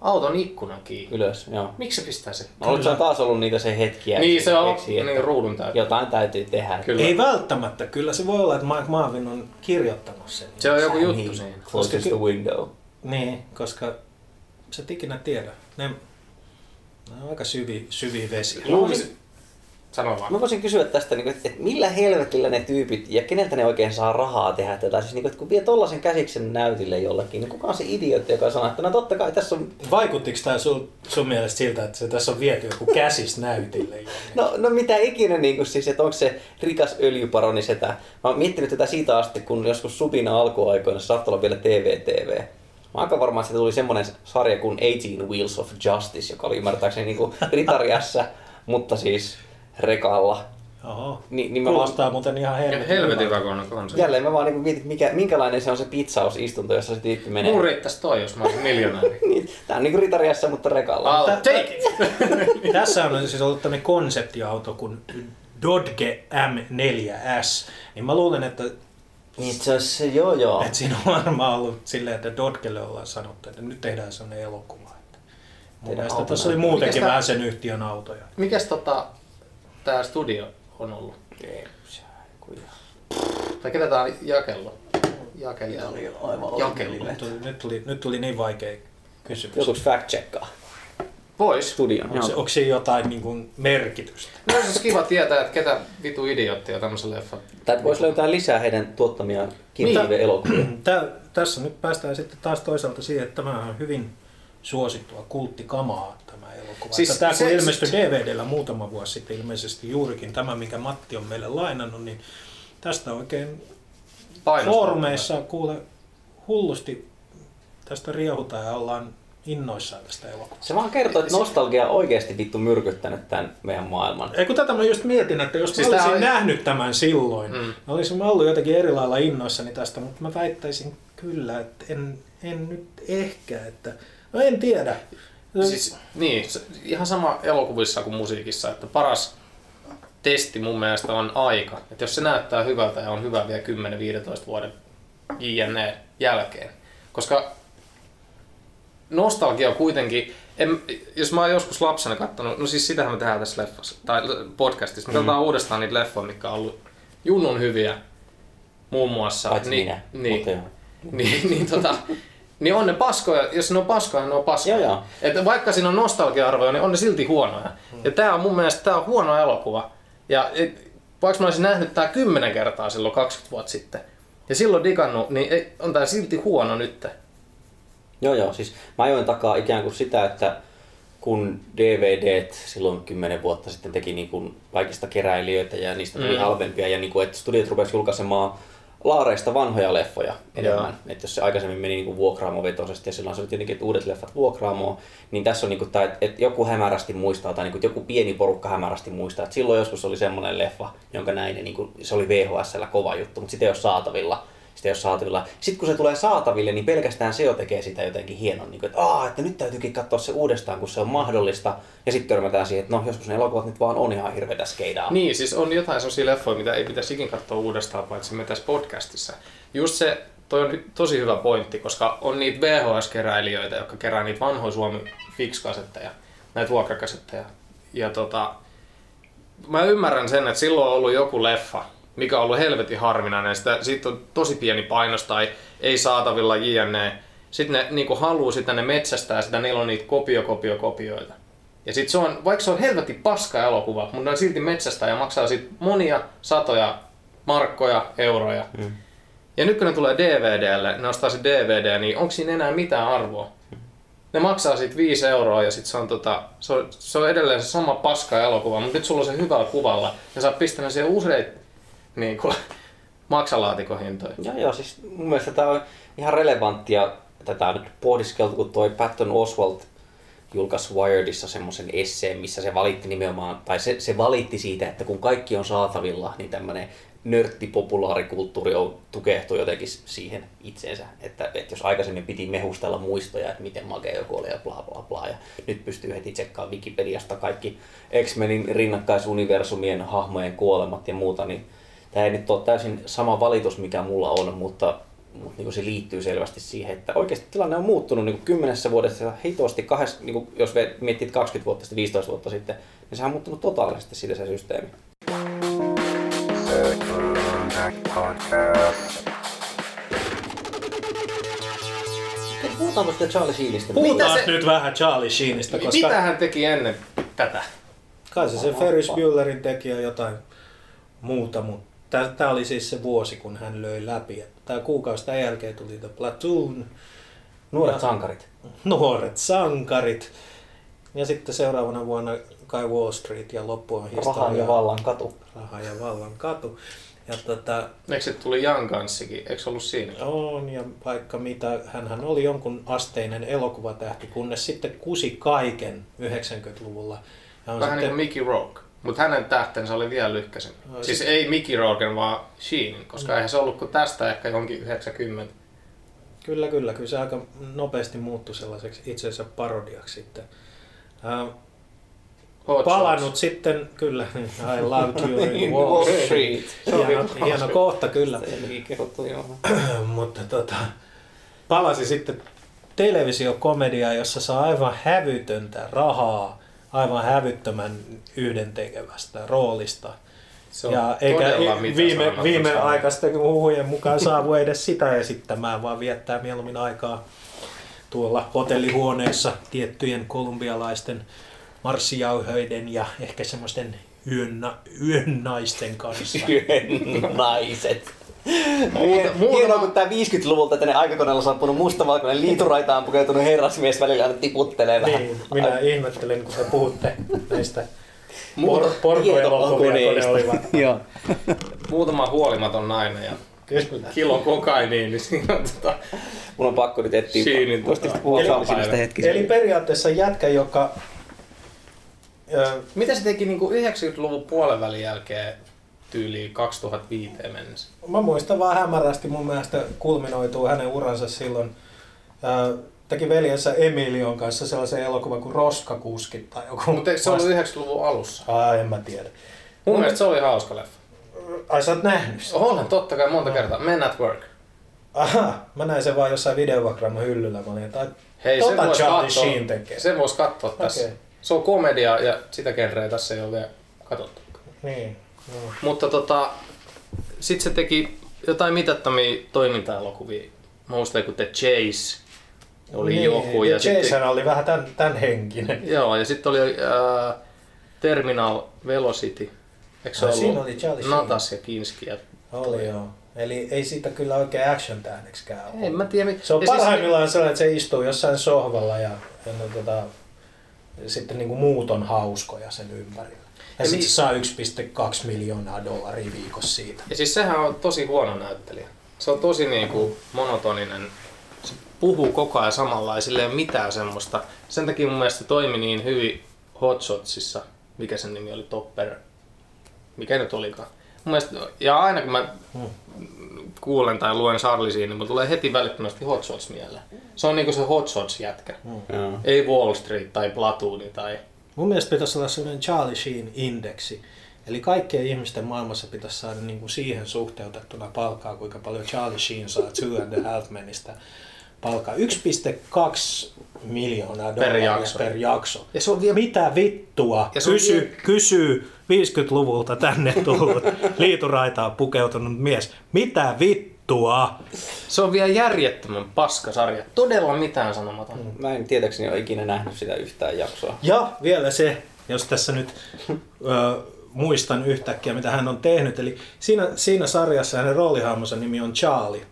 auton ikkunan kiinni. Ylös, joo. Miksi se pistää se? No, on taas ollut niitä se hetkiä? Niin se on, keksii, että niin ruudun täytyy. Jotain täytyy tehdä. Kyllä. Ei välttämättä, kyllä se voi olla, että Mike Marvin on kirjoittanut sen. Se on joku juttu Niin, siinä. Closest Koska- the window. Niin, koska sä et ikinä tiedä. Ne, ne on aika syviä, syviä vesiä. Luumisi... Sano vaan. Mä voisin kysyä tästä, niin että millä helvetillä ne tyypit ja keneltä ne oikein saa rahaa tehdä tätä? Siis, niin että kun vie tollasen käsiksen näytille jollakin, niin kuka on se idiootti, joka sanoo, että no totta kai tässä on... Vaikuttiko tämä sun, sun mielestä siltä, että se tässä on viety joku käsis näytille? No, no mitä ikinä, niin kuin, siis, että onko se rikas öljyparoni setä. Mä oon miettinyt tätä siitä asti, kun joskus Supina alkuaikoina, se saattoi olla vielä TV-TV. Mä aika varma, että se tuli semmonen sarja kuin 18 Wheels of Justice, joka oli ymmärtääkseni niin kuin ritariässä, mutta siis rekalla. Oho. Ni, niin mä Kuulostaa vaan, muuten ihan helvetin Helvetin hyvä konsepti. jälleen mä vaan niin mietin, mikä, minkälainen se on se pitsausistunto, jossa se tyyppi menee. Mun riittäisi toi, jos mä olisin miljonääri. Niin, tää on niinku ritariassa, mutta rekalla. I'll Tä- take it! Tässä on siis ollut tämmöinen konseptiauto kuin Dodge M4S. Niin mä luulen, että, Itse asiassa joo joo. että siinä on varmaan ollut silleen, että Dodgelle ollaan sanottu, että nyt tehdään sellainen elokuva. Että mun Tehdään mielestä tässä oli muutenkin Mikäs vähän sen yhtiön autoja. Mikäs tota, tää studio on ollut? Tai ketä tää on jakellut? Jakelija. Jakelu. Nyt tuli, nyt tuli, nyt tuli niin vaikea kysymys. Joutuuko fact checkaa Pois. studion? Onko, se, onko siinä jotain niin kuin merkitystä? No olisi siis kiva tietää, että ketä vitu idioottia tämmöisen leffan. Tai voisi löytää lisää heidän tuottamia kiinnostavia elokuvia. Tää, tässä nyt päästään sitten taas toisaalta siihen, että tämä on hyvin suosittua kulttikamaa tämä elokuva. Siis tämä kun se- ilmestyi DVDllä muutama vuosi sitten ilmeisesti juurikin tämä, minkä Matti on meille lainannut, niin tästä oikein foorumeissa kuule hullusti tästä riehutaan ja ollaan innoissaan tästä elokuvasta. Se vaan kertoo, että nostalgia on oikeasti vittu myrkyttänyt tämän meidän maailman. Ei kun tätä mä just mietin, että jos Siis siis mä olisin on- nähnyt tämän silloin, Mm. mm. olisin mä ollut jotenkin eri lailla innoissani tästä, mutta mä väittäisin kyllä, että en, en nyt ehkä, että no en tiedä. Siis, niin, ihan sama elokuvissa kuin musiikissa, että paras testi mun mielestä on aika. Että jos se näyttää hyvältä ja on hyvä vielä 10-15 vuoden JNE jälkeen. Koska nostalgia on kuitenkin, en, jos mä oon joskus lapsena katsonut, no siis sitähän me tehdään tässä leffassa, tai podcastissa, me katsotaan uudestaan niitä leffoja, mitkä on ollut junnun hyviä, muun muassa. Paitsi niin, minä. Niin, Mutta niin, niin, tota, niin on ne paskoja, jos ne on paskoja, ne on paskoja. Joo, joo. Että vaikka siinä on nostalgia-arvoja, niin on ne silti huonoja. Hmm. Ja tää on mun mielestä tää on huono elokuva. Ja et, vaikka mä olisin nähnyt tää kymmenen kertaa silloin 20 vuotta sitten, ja silloin digannut, niin ei, on tää silti huono nyt. Joo, joo. Siis mä ajoin takaa ikään kuin sitä, että kun DVDt silloin kymmenen vuotta sitten teki niin kuin kaikista keräilijöitä ja niistä tuli Mm. halvempia ja niin kuin, että studiot rupesivat julkaisemaan laareista vanhoja leffoja enemmän. Että jos se aikaisemmin meni niin kuin vuokraamovetoisesti ja silloin se oli tietenkin, että uudet leffat vuokraamoon, niin tässä on niin kuin tämä, että, joku hämärästi muistaa tai niin kuin, joku pieni porukka hämärästi muistaa, että silloin joskus oli semmoinen leffa, jonka näin ja niin kuin, se oli VHSllä kova juttu, mutta sitä ei ole saatavilla sitä ei ole saatavilla. Sitten kun se tulee saataville, niin pelkästään se jo tekee sitä jotenkin hienon, niin kuin, että, Aa, että nyt täytyykin katsoa se uudestaan, kun se on mahdollista. Ja sitten törmätään siihen, että no joskus ne elokuvat nyt vaan on ihan hirveätä skeidaa. Niin, siis on jotain sellaisia leffoja, mitä ei pitäisi ikin katsoa uudestaan, paitsi me tässä podcastissa. Just se, toi on tosi hyvä pointti, koska on niitä VHS-keräilijöitä, jotka kerää niitä vanhoja Suomi Fix-kasetteja, näitä vuokrakasetteja. Ja tota, mä ymmärrän sen, että silloin on ollut joku leffa, mikä on ollut helvetin harvinainen. Sitä, siitä on tosi pieni painos tai ei saatavilla jne. Sitten ne niinku haluu sitä, ne metsästää sitä, niillä on niitä kopio, kopio, kopioita. Ja sit se on, vaikka se on helvetin paska elokuva, mutta ne on silti metsästää ja maksaa sit monia satoja markkoja, euroja. Mm. Ja nyt kun ne tulee DVDlle, ne ostaa se DVD, niin onko siinä enää mitään arvoa? Ne maksaa siitä 5 euroa ja sit se on, tota, se on, se on edelleen se sama paska elokuva, mutta nyt sulla on se hyvällä kuvalla ja sä oot pistänyt siihen usein niin kuin, maksalaatikon Joo, joo, siis mun mielestä tämä on ihan relevanttia. Tätä on nyt pohdiskeltu, kun toi Patton Oswalt julkaisi Wiredissa semmoisen esseen, missä se valitti nimenomaan, tai se, se valitti siitä, että kun kaikki on saatavilla, niin tämmöinen nörttipopulaarikulttuuri on tukehtu jotenkin siihen itseensä. Että, että jos aikaisemmin piti mehustella muistoja, että miten makea joku oli ja bla bla bla, ja nyt pystyy heti tsekkaamaan Wikipediasta kaikki X-Menin rinnakkaisuniversumien hahmojen kuolemat ja muuta, niin tämä ei nyt ole täysin sama valitus, mikä mulla on, mutta, mutta niin se liittyy selvästi siihen, että oikeasti tilanne on muuttunut niin kymmenessä vuodessa hitosti, kahdessa, niin kuin jos mietit 20 vuotta sitten, 15 vuotta sitten, niin se on muuttunut totaalisesti siitä se systeemi. Puhutaanko sitä Charlie Sheenistä? Puhutaan se... nyt vähän Charlie Sheenistä, koska... Mitä hän teki ennen tätä? Kai se sen Ferris Buellerin teki ja jotain muuta, mutta tämä oli siis se vuosi, kun hän löi läpi. Tämä kuukausi tämän jälkeen tuli The Platoon. Nuoret sankarit. Nuoret sankarit. Ja sitten seuraavana vuonna kai Wall Street ja loppu on historia. Raha ja vallan katu. Raha ja vallan katu. Ja tota, Eikö se tuli Jan kanssikin? Eikö ollut siinä? On, ja vaikka mitä, hän oli jonkun asteinen elokuvatähti, kunnes sitten kusi kaiken 90-luvulla. Ja on Vähän sitten... niin kuin Mickey Rourke. Mutta hänen tähtensä oli vielä lyhkäisen. No, siis sit... ei Mickey Rourken, vaan Sheenin, koska no. eihän se ollut kuin tästä ehkä jonkin 90. Kyllä, kyllä. Kyllä se aika nopeasti muuttui sellaiseksi itsensä parodiaksi sitten. Uh, Hot palannut shots. sitten, kyllä, I love you in Wall Street. hieno, hieno kohta kyllä. Mutta tota, palasi sitten televisiokomediaan, jossa saa aivan hävytöntä rahaa aivan hävyttömän yhdentekevästä roolista. Se on ja eikä viime, viime aikaisten huhujen mukaan saavu edes sitä esittämään, vaan viettää mieluummin aikaa tuolla hotellihuoneessa tiettyjen kolumbialaisten marssijauhöiden ja ehkä semmoisten yön, yön naisten kanssa. Yön naiset. Muuta, muuta Hienoa, kun tämä 50-luvulta tänne aikakoneella saapunut mustavalkoinen liituraitaan pukeutunut herrasmies välillä aina tiputtelee vähän. Niin, minä Ai. ihmettelen, kun te puhutte näistä por- porkoelokuvia, kun ne olivat. Joo. Muutama huolimaton nainen ja Kyllä. kilo kokainiin, niin siinä on tota... Mun on pakko nyt etsiä. Siinin tota, eli, hetki. Eli periaatteessa jätkä, joka... Mitä se teki niin 90-luvun puolen välin jälkeen tyyliin 2005 mennessä. Mä muistan vaan hämärästi mun mielestä kulminoituu hänen uransa silloin. Ää, teki veljensä Emilion kanssa sellaisen elokuvan kuin Roskakuskit tai joku. Mutta se ollut 90-luvun alussa? Ai, en mä tiedä. Mun, mun mielestä se oli hauska leffa. Ai sä oot nähnyt sen? Olen, totta kai monta no. kertaa. Men at Work. Aha, mä näin sen vaan jossain videovakramman hyllyllä. Mä olin, tai Hei, tota se Charlie Sheen tekee. Sen voisi katsoa tässä. Okay. Se on komedia ja sitä genreä tässä ei ole vielä katsottu. Niin. No. Mutta tota, sitten se teki jotain mitattomia toiminta-elokuvia. Mä muistan, kun The Chase oli niin, joku. Ja Chase sitten, oli vähän tämän, tämän henkinen. Joo, ja sitten oli äh, Terminal Velocity. Eikö se no, siinä oli Charlie Natas ja Kinski. Ja oli joo. Eli ei siitä kyllä oikein action tähdeksikään ole. En mä tiedä. Se on ja siis parhaimmillaan siis... sellainen, että se istuu jossain sohvalla ja, ja no, tota, sitten niin kuin muut on hauskoja sen ympärillä. Ja sitten niin, saa 1,2 miljoonaa dollaria viikossa siitä. Ja siis sehän on tosi huono näyttelijä. Se on tosi niin kuin monotoninen. Se puhuu koko ajan samalla, ei ole mitään semmoista. Sen takia mun mielestä se toimi niin hyvin Hotshotsissa. Mikä sen nimi oli? Topper. Mikä nyt olikaan? Mun mielestä, ja aina kun mä hmm. kuulen tai luen Charliesia, niin tulee heti välittömästi Hot Shots mieleen. Se on niinku se Hot Shots jätkä. Hmm. Ei Wall Street tai Platooni tai Mun mielestä pitäisi olla sellainen Charlie Sheen-indeksi. Eli kaikkien ihmisten maailmassa pitäisi saada niin kuin siihen suhteutettuna palkkaa, kuinka paljon Charlie Sheen saa Two and a Half Menistä palkkaa. 1,2 miljoonaa per jakso. Per jakso. Ja se on vielä... Mitä vittua? Ja kysy, vielä... kysy 50-luvulta tänne tullut liituraitaan pukeutunut mies. Mitä vittua? Vittua. Se on vielä järjettömän paskasarja. Todella mitään sanomaton. Mm. Mä en tietääkseni ole ikinä nähnyt sitä yhtään jaksoa. Ja vielä se, jos tässä nyt ö, muistan yhtäkkiä, mitä hän on tehnyt. Eli siinä, siinä sarjassa hänen roolihahmonsa nimi on Charlie.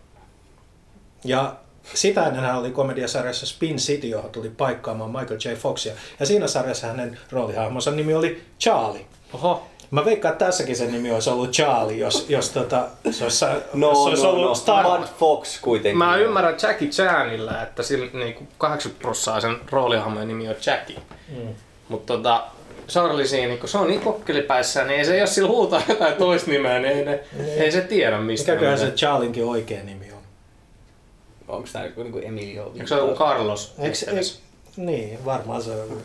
Ja sitä ennen hän oli komediasarjassa Spin City, johon tuli paikkaamaan Michael J. Foxia. Ja siinä sarjassa hänen roolihahmonsa nimi oli Charlie. Oho. Mä veikkaan, että tässäkin sen nimi olisi ollut Charlie, jos, jos tota, se olisi, No, jos se olisi no, ollut no. Star Bud Fox kuitenkin. Mä ymmärrän Jackie Chanilla, että sillä niinku 80 prosenttia sen roolihahmojen nimi on Jackie. Mm. Mutta tota, Charlie siinä, kun se on niin kokkelipäissä, niin ei se, jos sillä huutaa jotain toista nimeä, niin ei, ne, ei se tiedä mistä. Mikäköhän se Charlinkin oikea nimi on? Onko tää joku niinku Emilio? Eikö se ole Carlos? Eikö, niin, varmaan se on.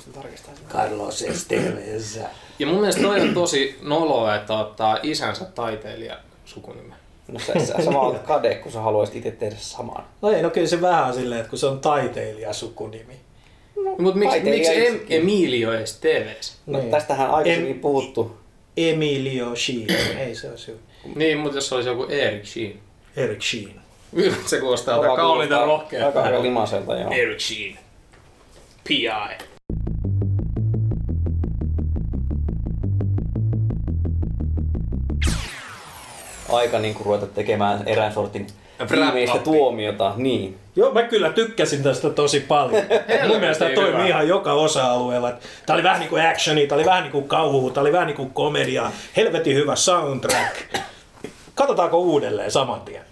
Carlos Esteves. Ja mun mielestä toi on tosi noloa, että ottaa isänsä taiteilija sukunimen. No sä, sä sama oot kade, kun sä haluaisit itse tehdä saman. No ei, no kyllä se vähän on silleen, että kun se on taiteilija sukunimi. Mutta miksi, miksi em. Emilio Esteves? No Niin. tästähän aikaisemmin En- puhuttu. Emilio Sheen, ei se olisi hyvä. Niin, mutta jos se olisi joku Eric Sheen. Eric Sheen. Se kuulostaa aika kauniita Aika rohkeaa. aika limaselta, joo. Eric Sheen. P.I. Aika niin kuin ruveta tekemään erään sortin viimeistä tuomiota. Niin. Joo, mä kyllä tykkäsin tästä tosi paljon. Mun mielestä tämä toimi hyvä. ihan joka osa-alueella. Tää oli vähän niinku actioni, tää oli vähän niinku kauhua, tää oli vähän niinku komedia. Helvetin hyvä soundtrack. Katsotaanko uudelleen saman tien?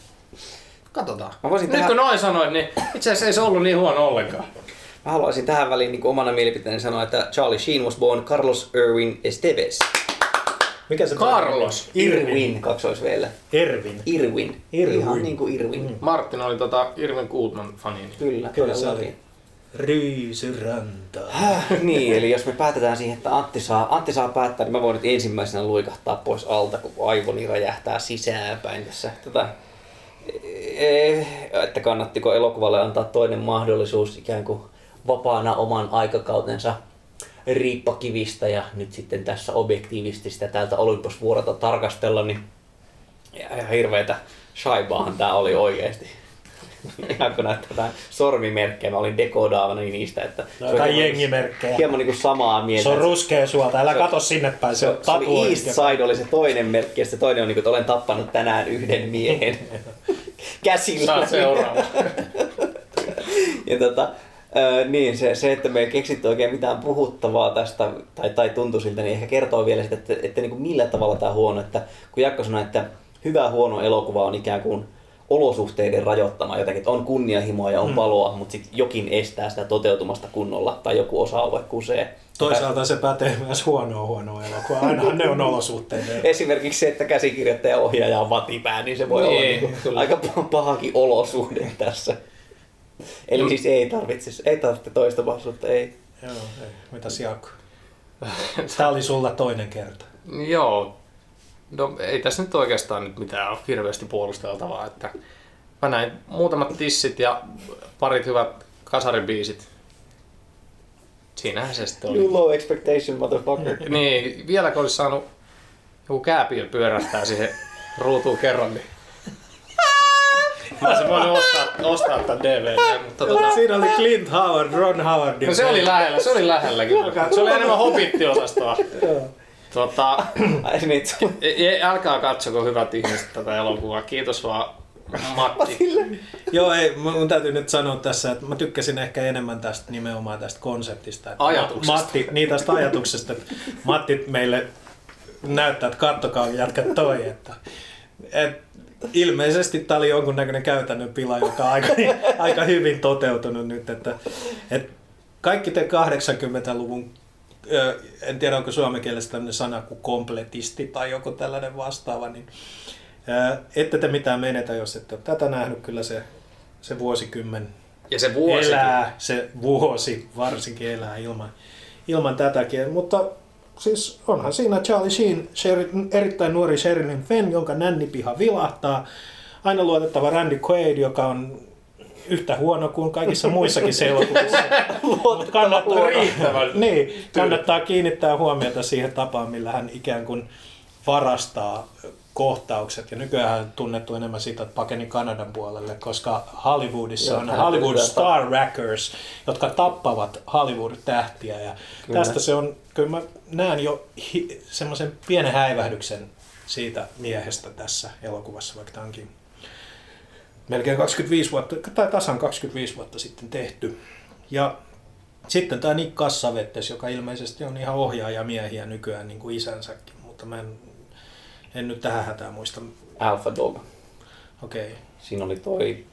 Katsotaan. Mä voisin Nyt tehdä- kun noin sanoit, niin itse asiassa ei se ollut niin huono ollenkaan. Mä haluaisin tähän väliin niin omana mielipiteeni sanoa, että Charlie Sheen was born Carlos Irwin Esteves. Mikä se Carlos. Irwin, kaksois vielä. Irvin. Irwin. Irwin. Ihan niin kuin Irwin. Mm. Martin oli tota Irvin Goodman fani. niin- Kyllä, Kyllä se oli. Ryysyranta. niin, eli jos me päätetään siihen, että Antti saa, Antti saa päättää, niin mä voin nyt ensimmäisenä luikahtaa pois alta, kun aivoni räjähtää sisäänpäin tässä. Tätä, eh, että kannattiko elokuvalle antaa toinen mahdollisuus ikään kuin vapaana oman aikakautensa riippakivistä ja nyt sitten tässä objektiivisesti sitä täältä Olympusvuorota tarkastella, niin ihan hirveetä shaibaahan tää oli oikeesti. Ihan kun näitä sormimerkkejä, mä olin dekodaavana niistä, että No, hieman- jengimerkkejä. Hieman niin kuin samaa mieltä. Se on ruskea suolta, älä Se- kato sinne päin, se, se, on se oli. East Side oli se toinen merkki ja se toinen on niin kuin, että olen tappanut tänään yhden miehen käsillä. Saat seuraava. ja tota, Öö, niin, se, se, että me ei keksitty oikein mitään puhuttavaa tästä, tai, tai tuntui siltä, niin ehkä kertoo vielä sitä, että, että niin kuin millä tavalla tämä huono, että kun Jakko sanoi, että hyvä huono elokuva on ikään kuin olosuhteiden rajoittama jotakin, että on kunnianhimoa ja on paloa, mutta sitten jokin estää sitä toteutumasta kunnolla, tai joku osa-alue kusee. Toisaalta se pätee myös huonoa huonoa elokuvaa. Ainahan ne on olosuhteiden. Esimerkiksi se, että käsikirjoittaja ja ohjaaja on vatipää, niin se voi Niin, olla niin kuin kyllä. aika pah- pahakin olosuhde tässä. Eli siis ei tarvitse, ei tarvitse toista mahdollisuutta, ei. Joo, ei. Mitäs Jaakko? Tämä oli sulla toinen kerta. Joo. No ei tässä nyt oikeastaan nyt mitään ole hirveästi puolusteltavaa, että mä näin muutamat tissit ja parit hyvät kasaribiisit. Siinähän se sitten oli. You low expectation, motherfucker. Niin, vieläkö olisi saanut joku kääpiö pyörähtää siihen ruutuun kerran, niin Mä olisin voinut ostaa, ostaa tämän DVD, mutta tota, Siinä oli Clint Howard, Ron Howard. no se oli lähellä, se oli lähellä kyllä. Se oli enemmän hobittiosastoa. Tota, Ai niin, se ei- ei- älkää katsoko hyvät ihmiset tätä elokuvaa. Kiitos vaan Matti. Joo, ei, mun täytyy nyt sanoa tässä, että mä tykkäsin ehkä enemmän tästä nimenomaan tästä konseptista. Että Ajatuksesta. Matti, niin tästä ajatuksesta, että Matti meille näyttää, että kattokaa jätkät toi. Että, et, ilmeisesti tämä oli jonkunnäköinen käytännön pila, joka on aika, aika hyvin toteutunut nyt. Että, et kaikki te 80-luvun ö, en tiedä onko suomen kielessä tämmöinen sana kuin kompletisti tai joku tällainen vastaava, niin ette te mitään menetä, jos ette ole tätä nähnyt. Kyllä se, se vuosikymmen Ja se vuosikin. elää, se vuosi varsinkin elää ilman, ilman tätäkin. Mutta siis onhan siinä Charlie Sheen, erittäin nuori Sherilyn Fenn, jonka nännipiha vilahtaa. Aina luotettava Randy Quaid, joka on yhtä huono kuin kaikissa muissakin se elokuvissa. Mutta kannattaa, Riittävän niin, kannattaa kiinnittää huomiota siihen tapaan, millä hän ikään kuin varastaa kohtaukset. Ja nykyään tunnettu enemmän siitä, että pakeni Kanadan puolelle, koska Hollywoodissa Joo, on Hollywood Star Wreckers, jotka tappavat Hollywood-tähtiä. Ja Kyllä. tästä se on, kyllä mä näen jo hi- semmoisen pienen häivähdyksen siitä miehestä tässä elokuvassa, vaikka tämä onkin melkein 25 vuotta, tai tasan 25 vuotta sitten tehty. Ja sitten tämä Nick Cassavetes, joka ilmeisesti on ihan ohjaajamiehiä nykyään niin kuin isänsäkin, mutta mä en, en nyt tähän hätään muista. Alpha Dog. Okei, okay. Siinä oli toi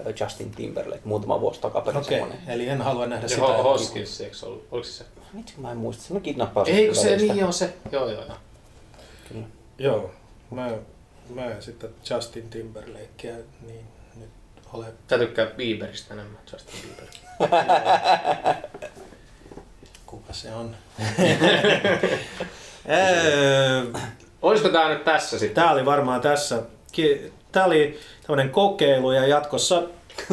äh, Justin Timberlake muutama vuosi takaperin okei. semmonen. Eli en halua nähdä Se sitä. Ho- Hoskins, eikö se ollut? Oliko se se? Kun mä en muista, se on kidnappaus. Eikö se niin on se? Joo, joo, joo. Kyllä. Joo, mä, mä en sitten Justin Timberlakea niin nyt ole. Sä tykkää Bieberistä enemmän, Justin Bieber. Kuka se on? Olisiko tää nyt tässä sitten? Tämä oli varmaan tässä. Tämä oli tämmöinen kokeilu ja jatkossa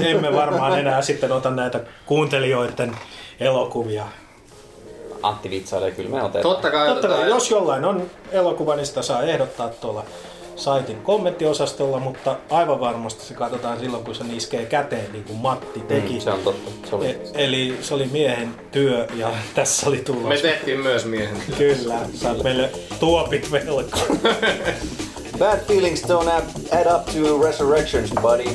emme varmaan enää sitten ota näitä kuuntelijoiden elokuvia. Antti vitsailee, kyllä me otetaan. Totta kai Totta kai, jos jollain on elokuva, niin sitä saa ehdottaa tuolla saitin kommenttiosastolla, mutta aivan varmasti se katsotaan silloin, kun se iskee käteen, niin kuin Matti teki. Mm, se on totta. Se oli. E- eli se oli miehen työ ja tässä oli tulos. Me tehtiin myös miehen työ. Kyllä, saat meille tuopit velkaa. Bad feelings don't add, add up to resurrections, buddy.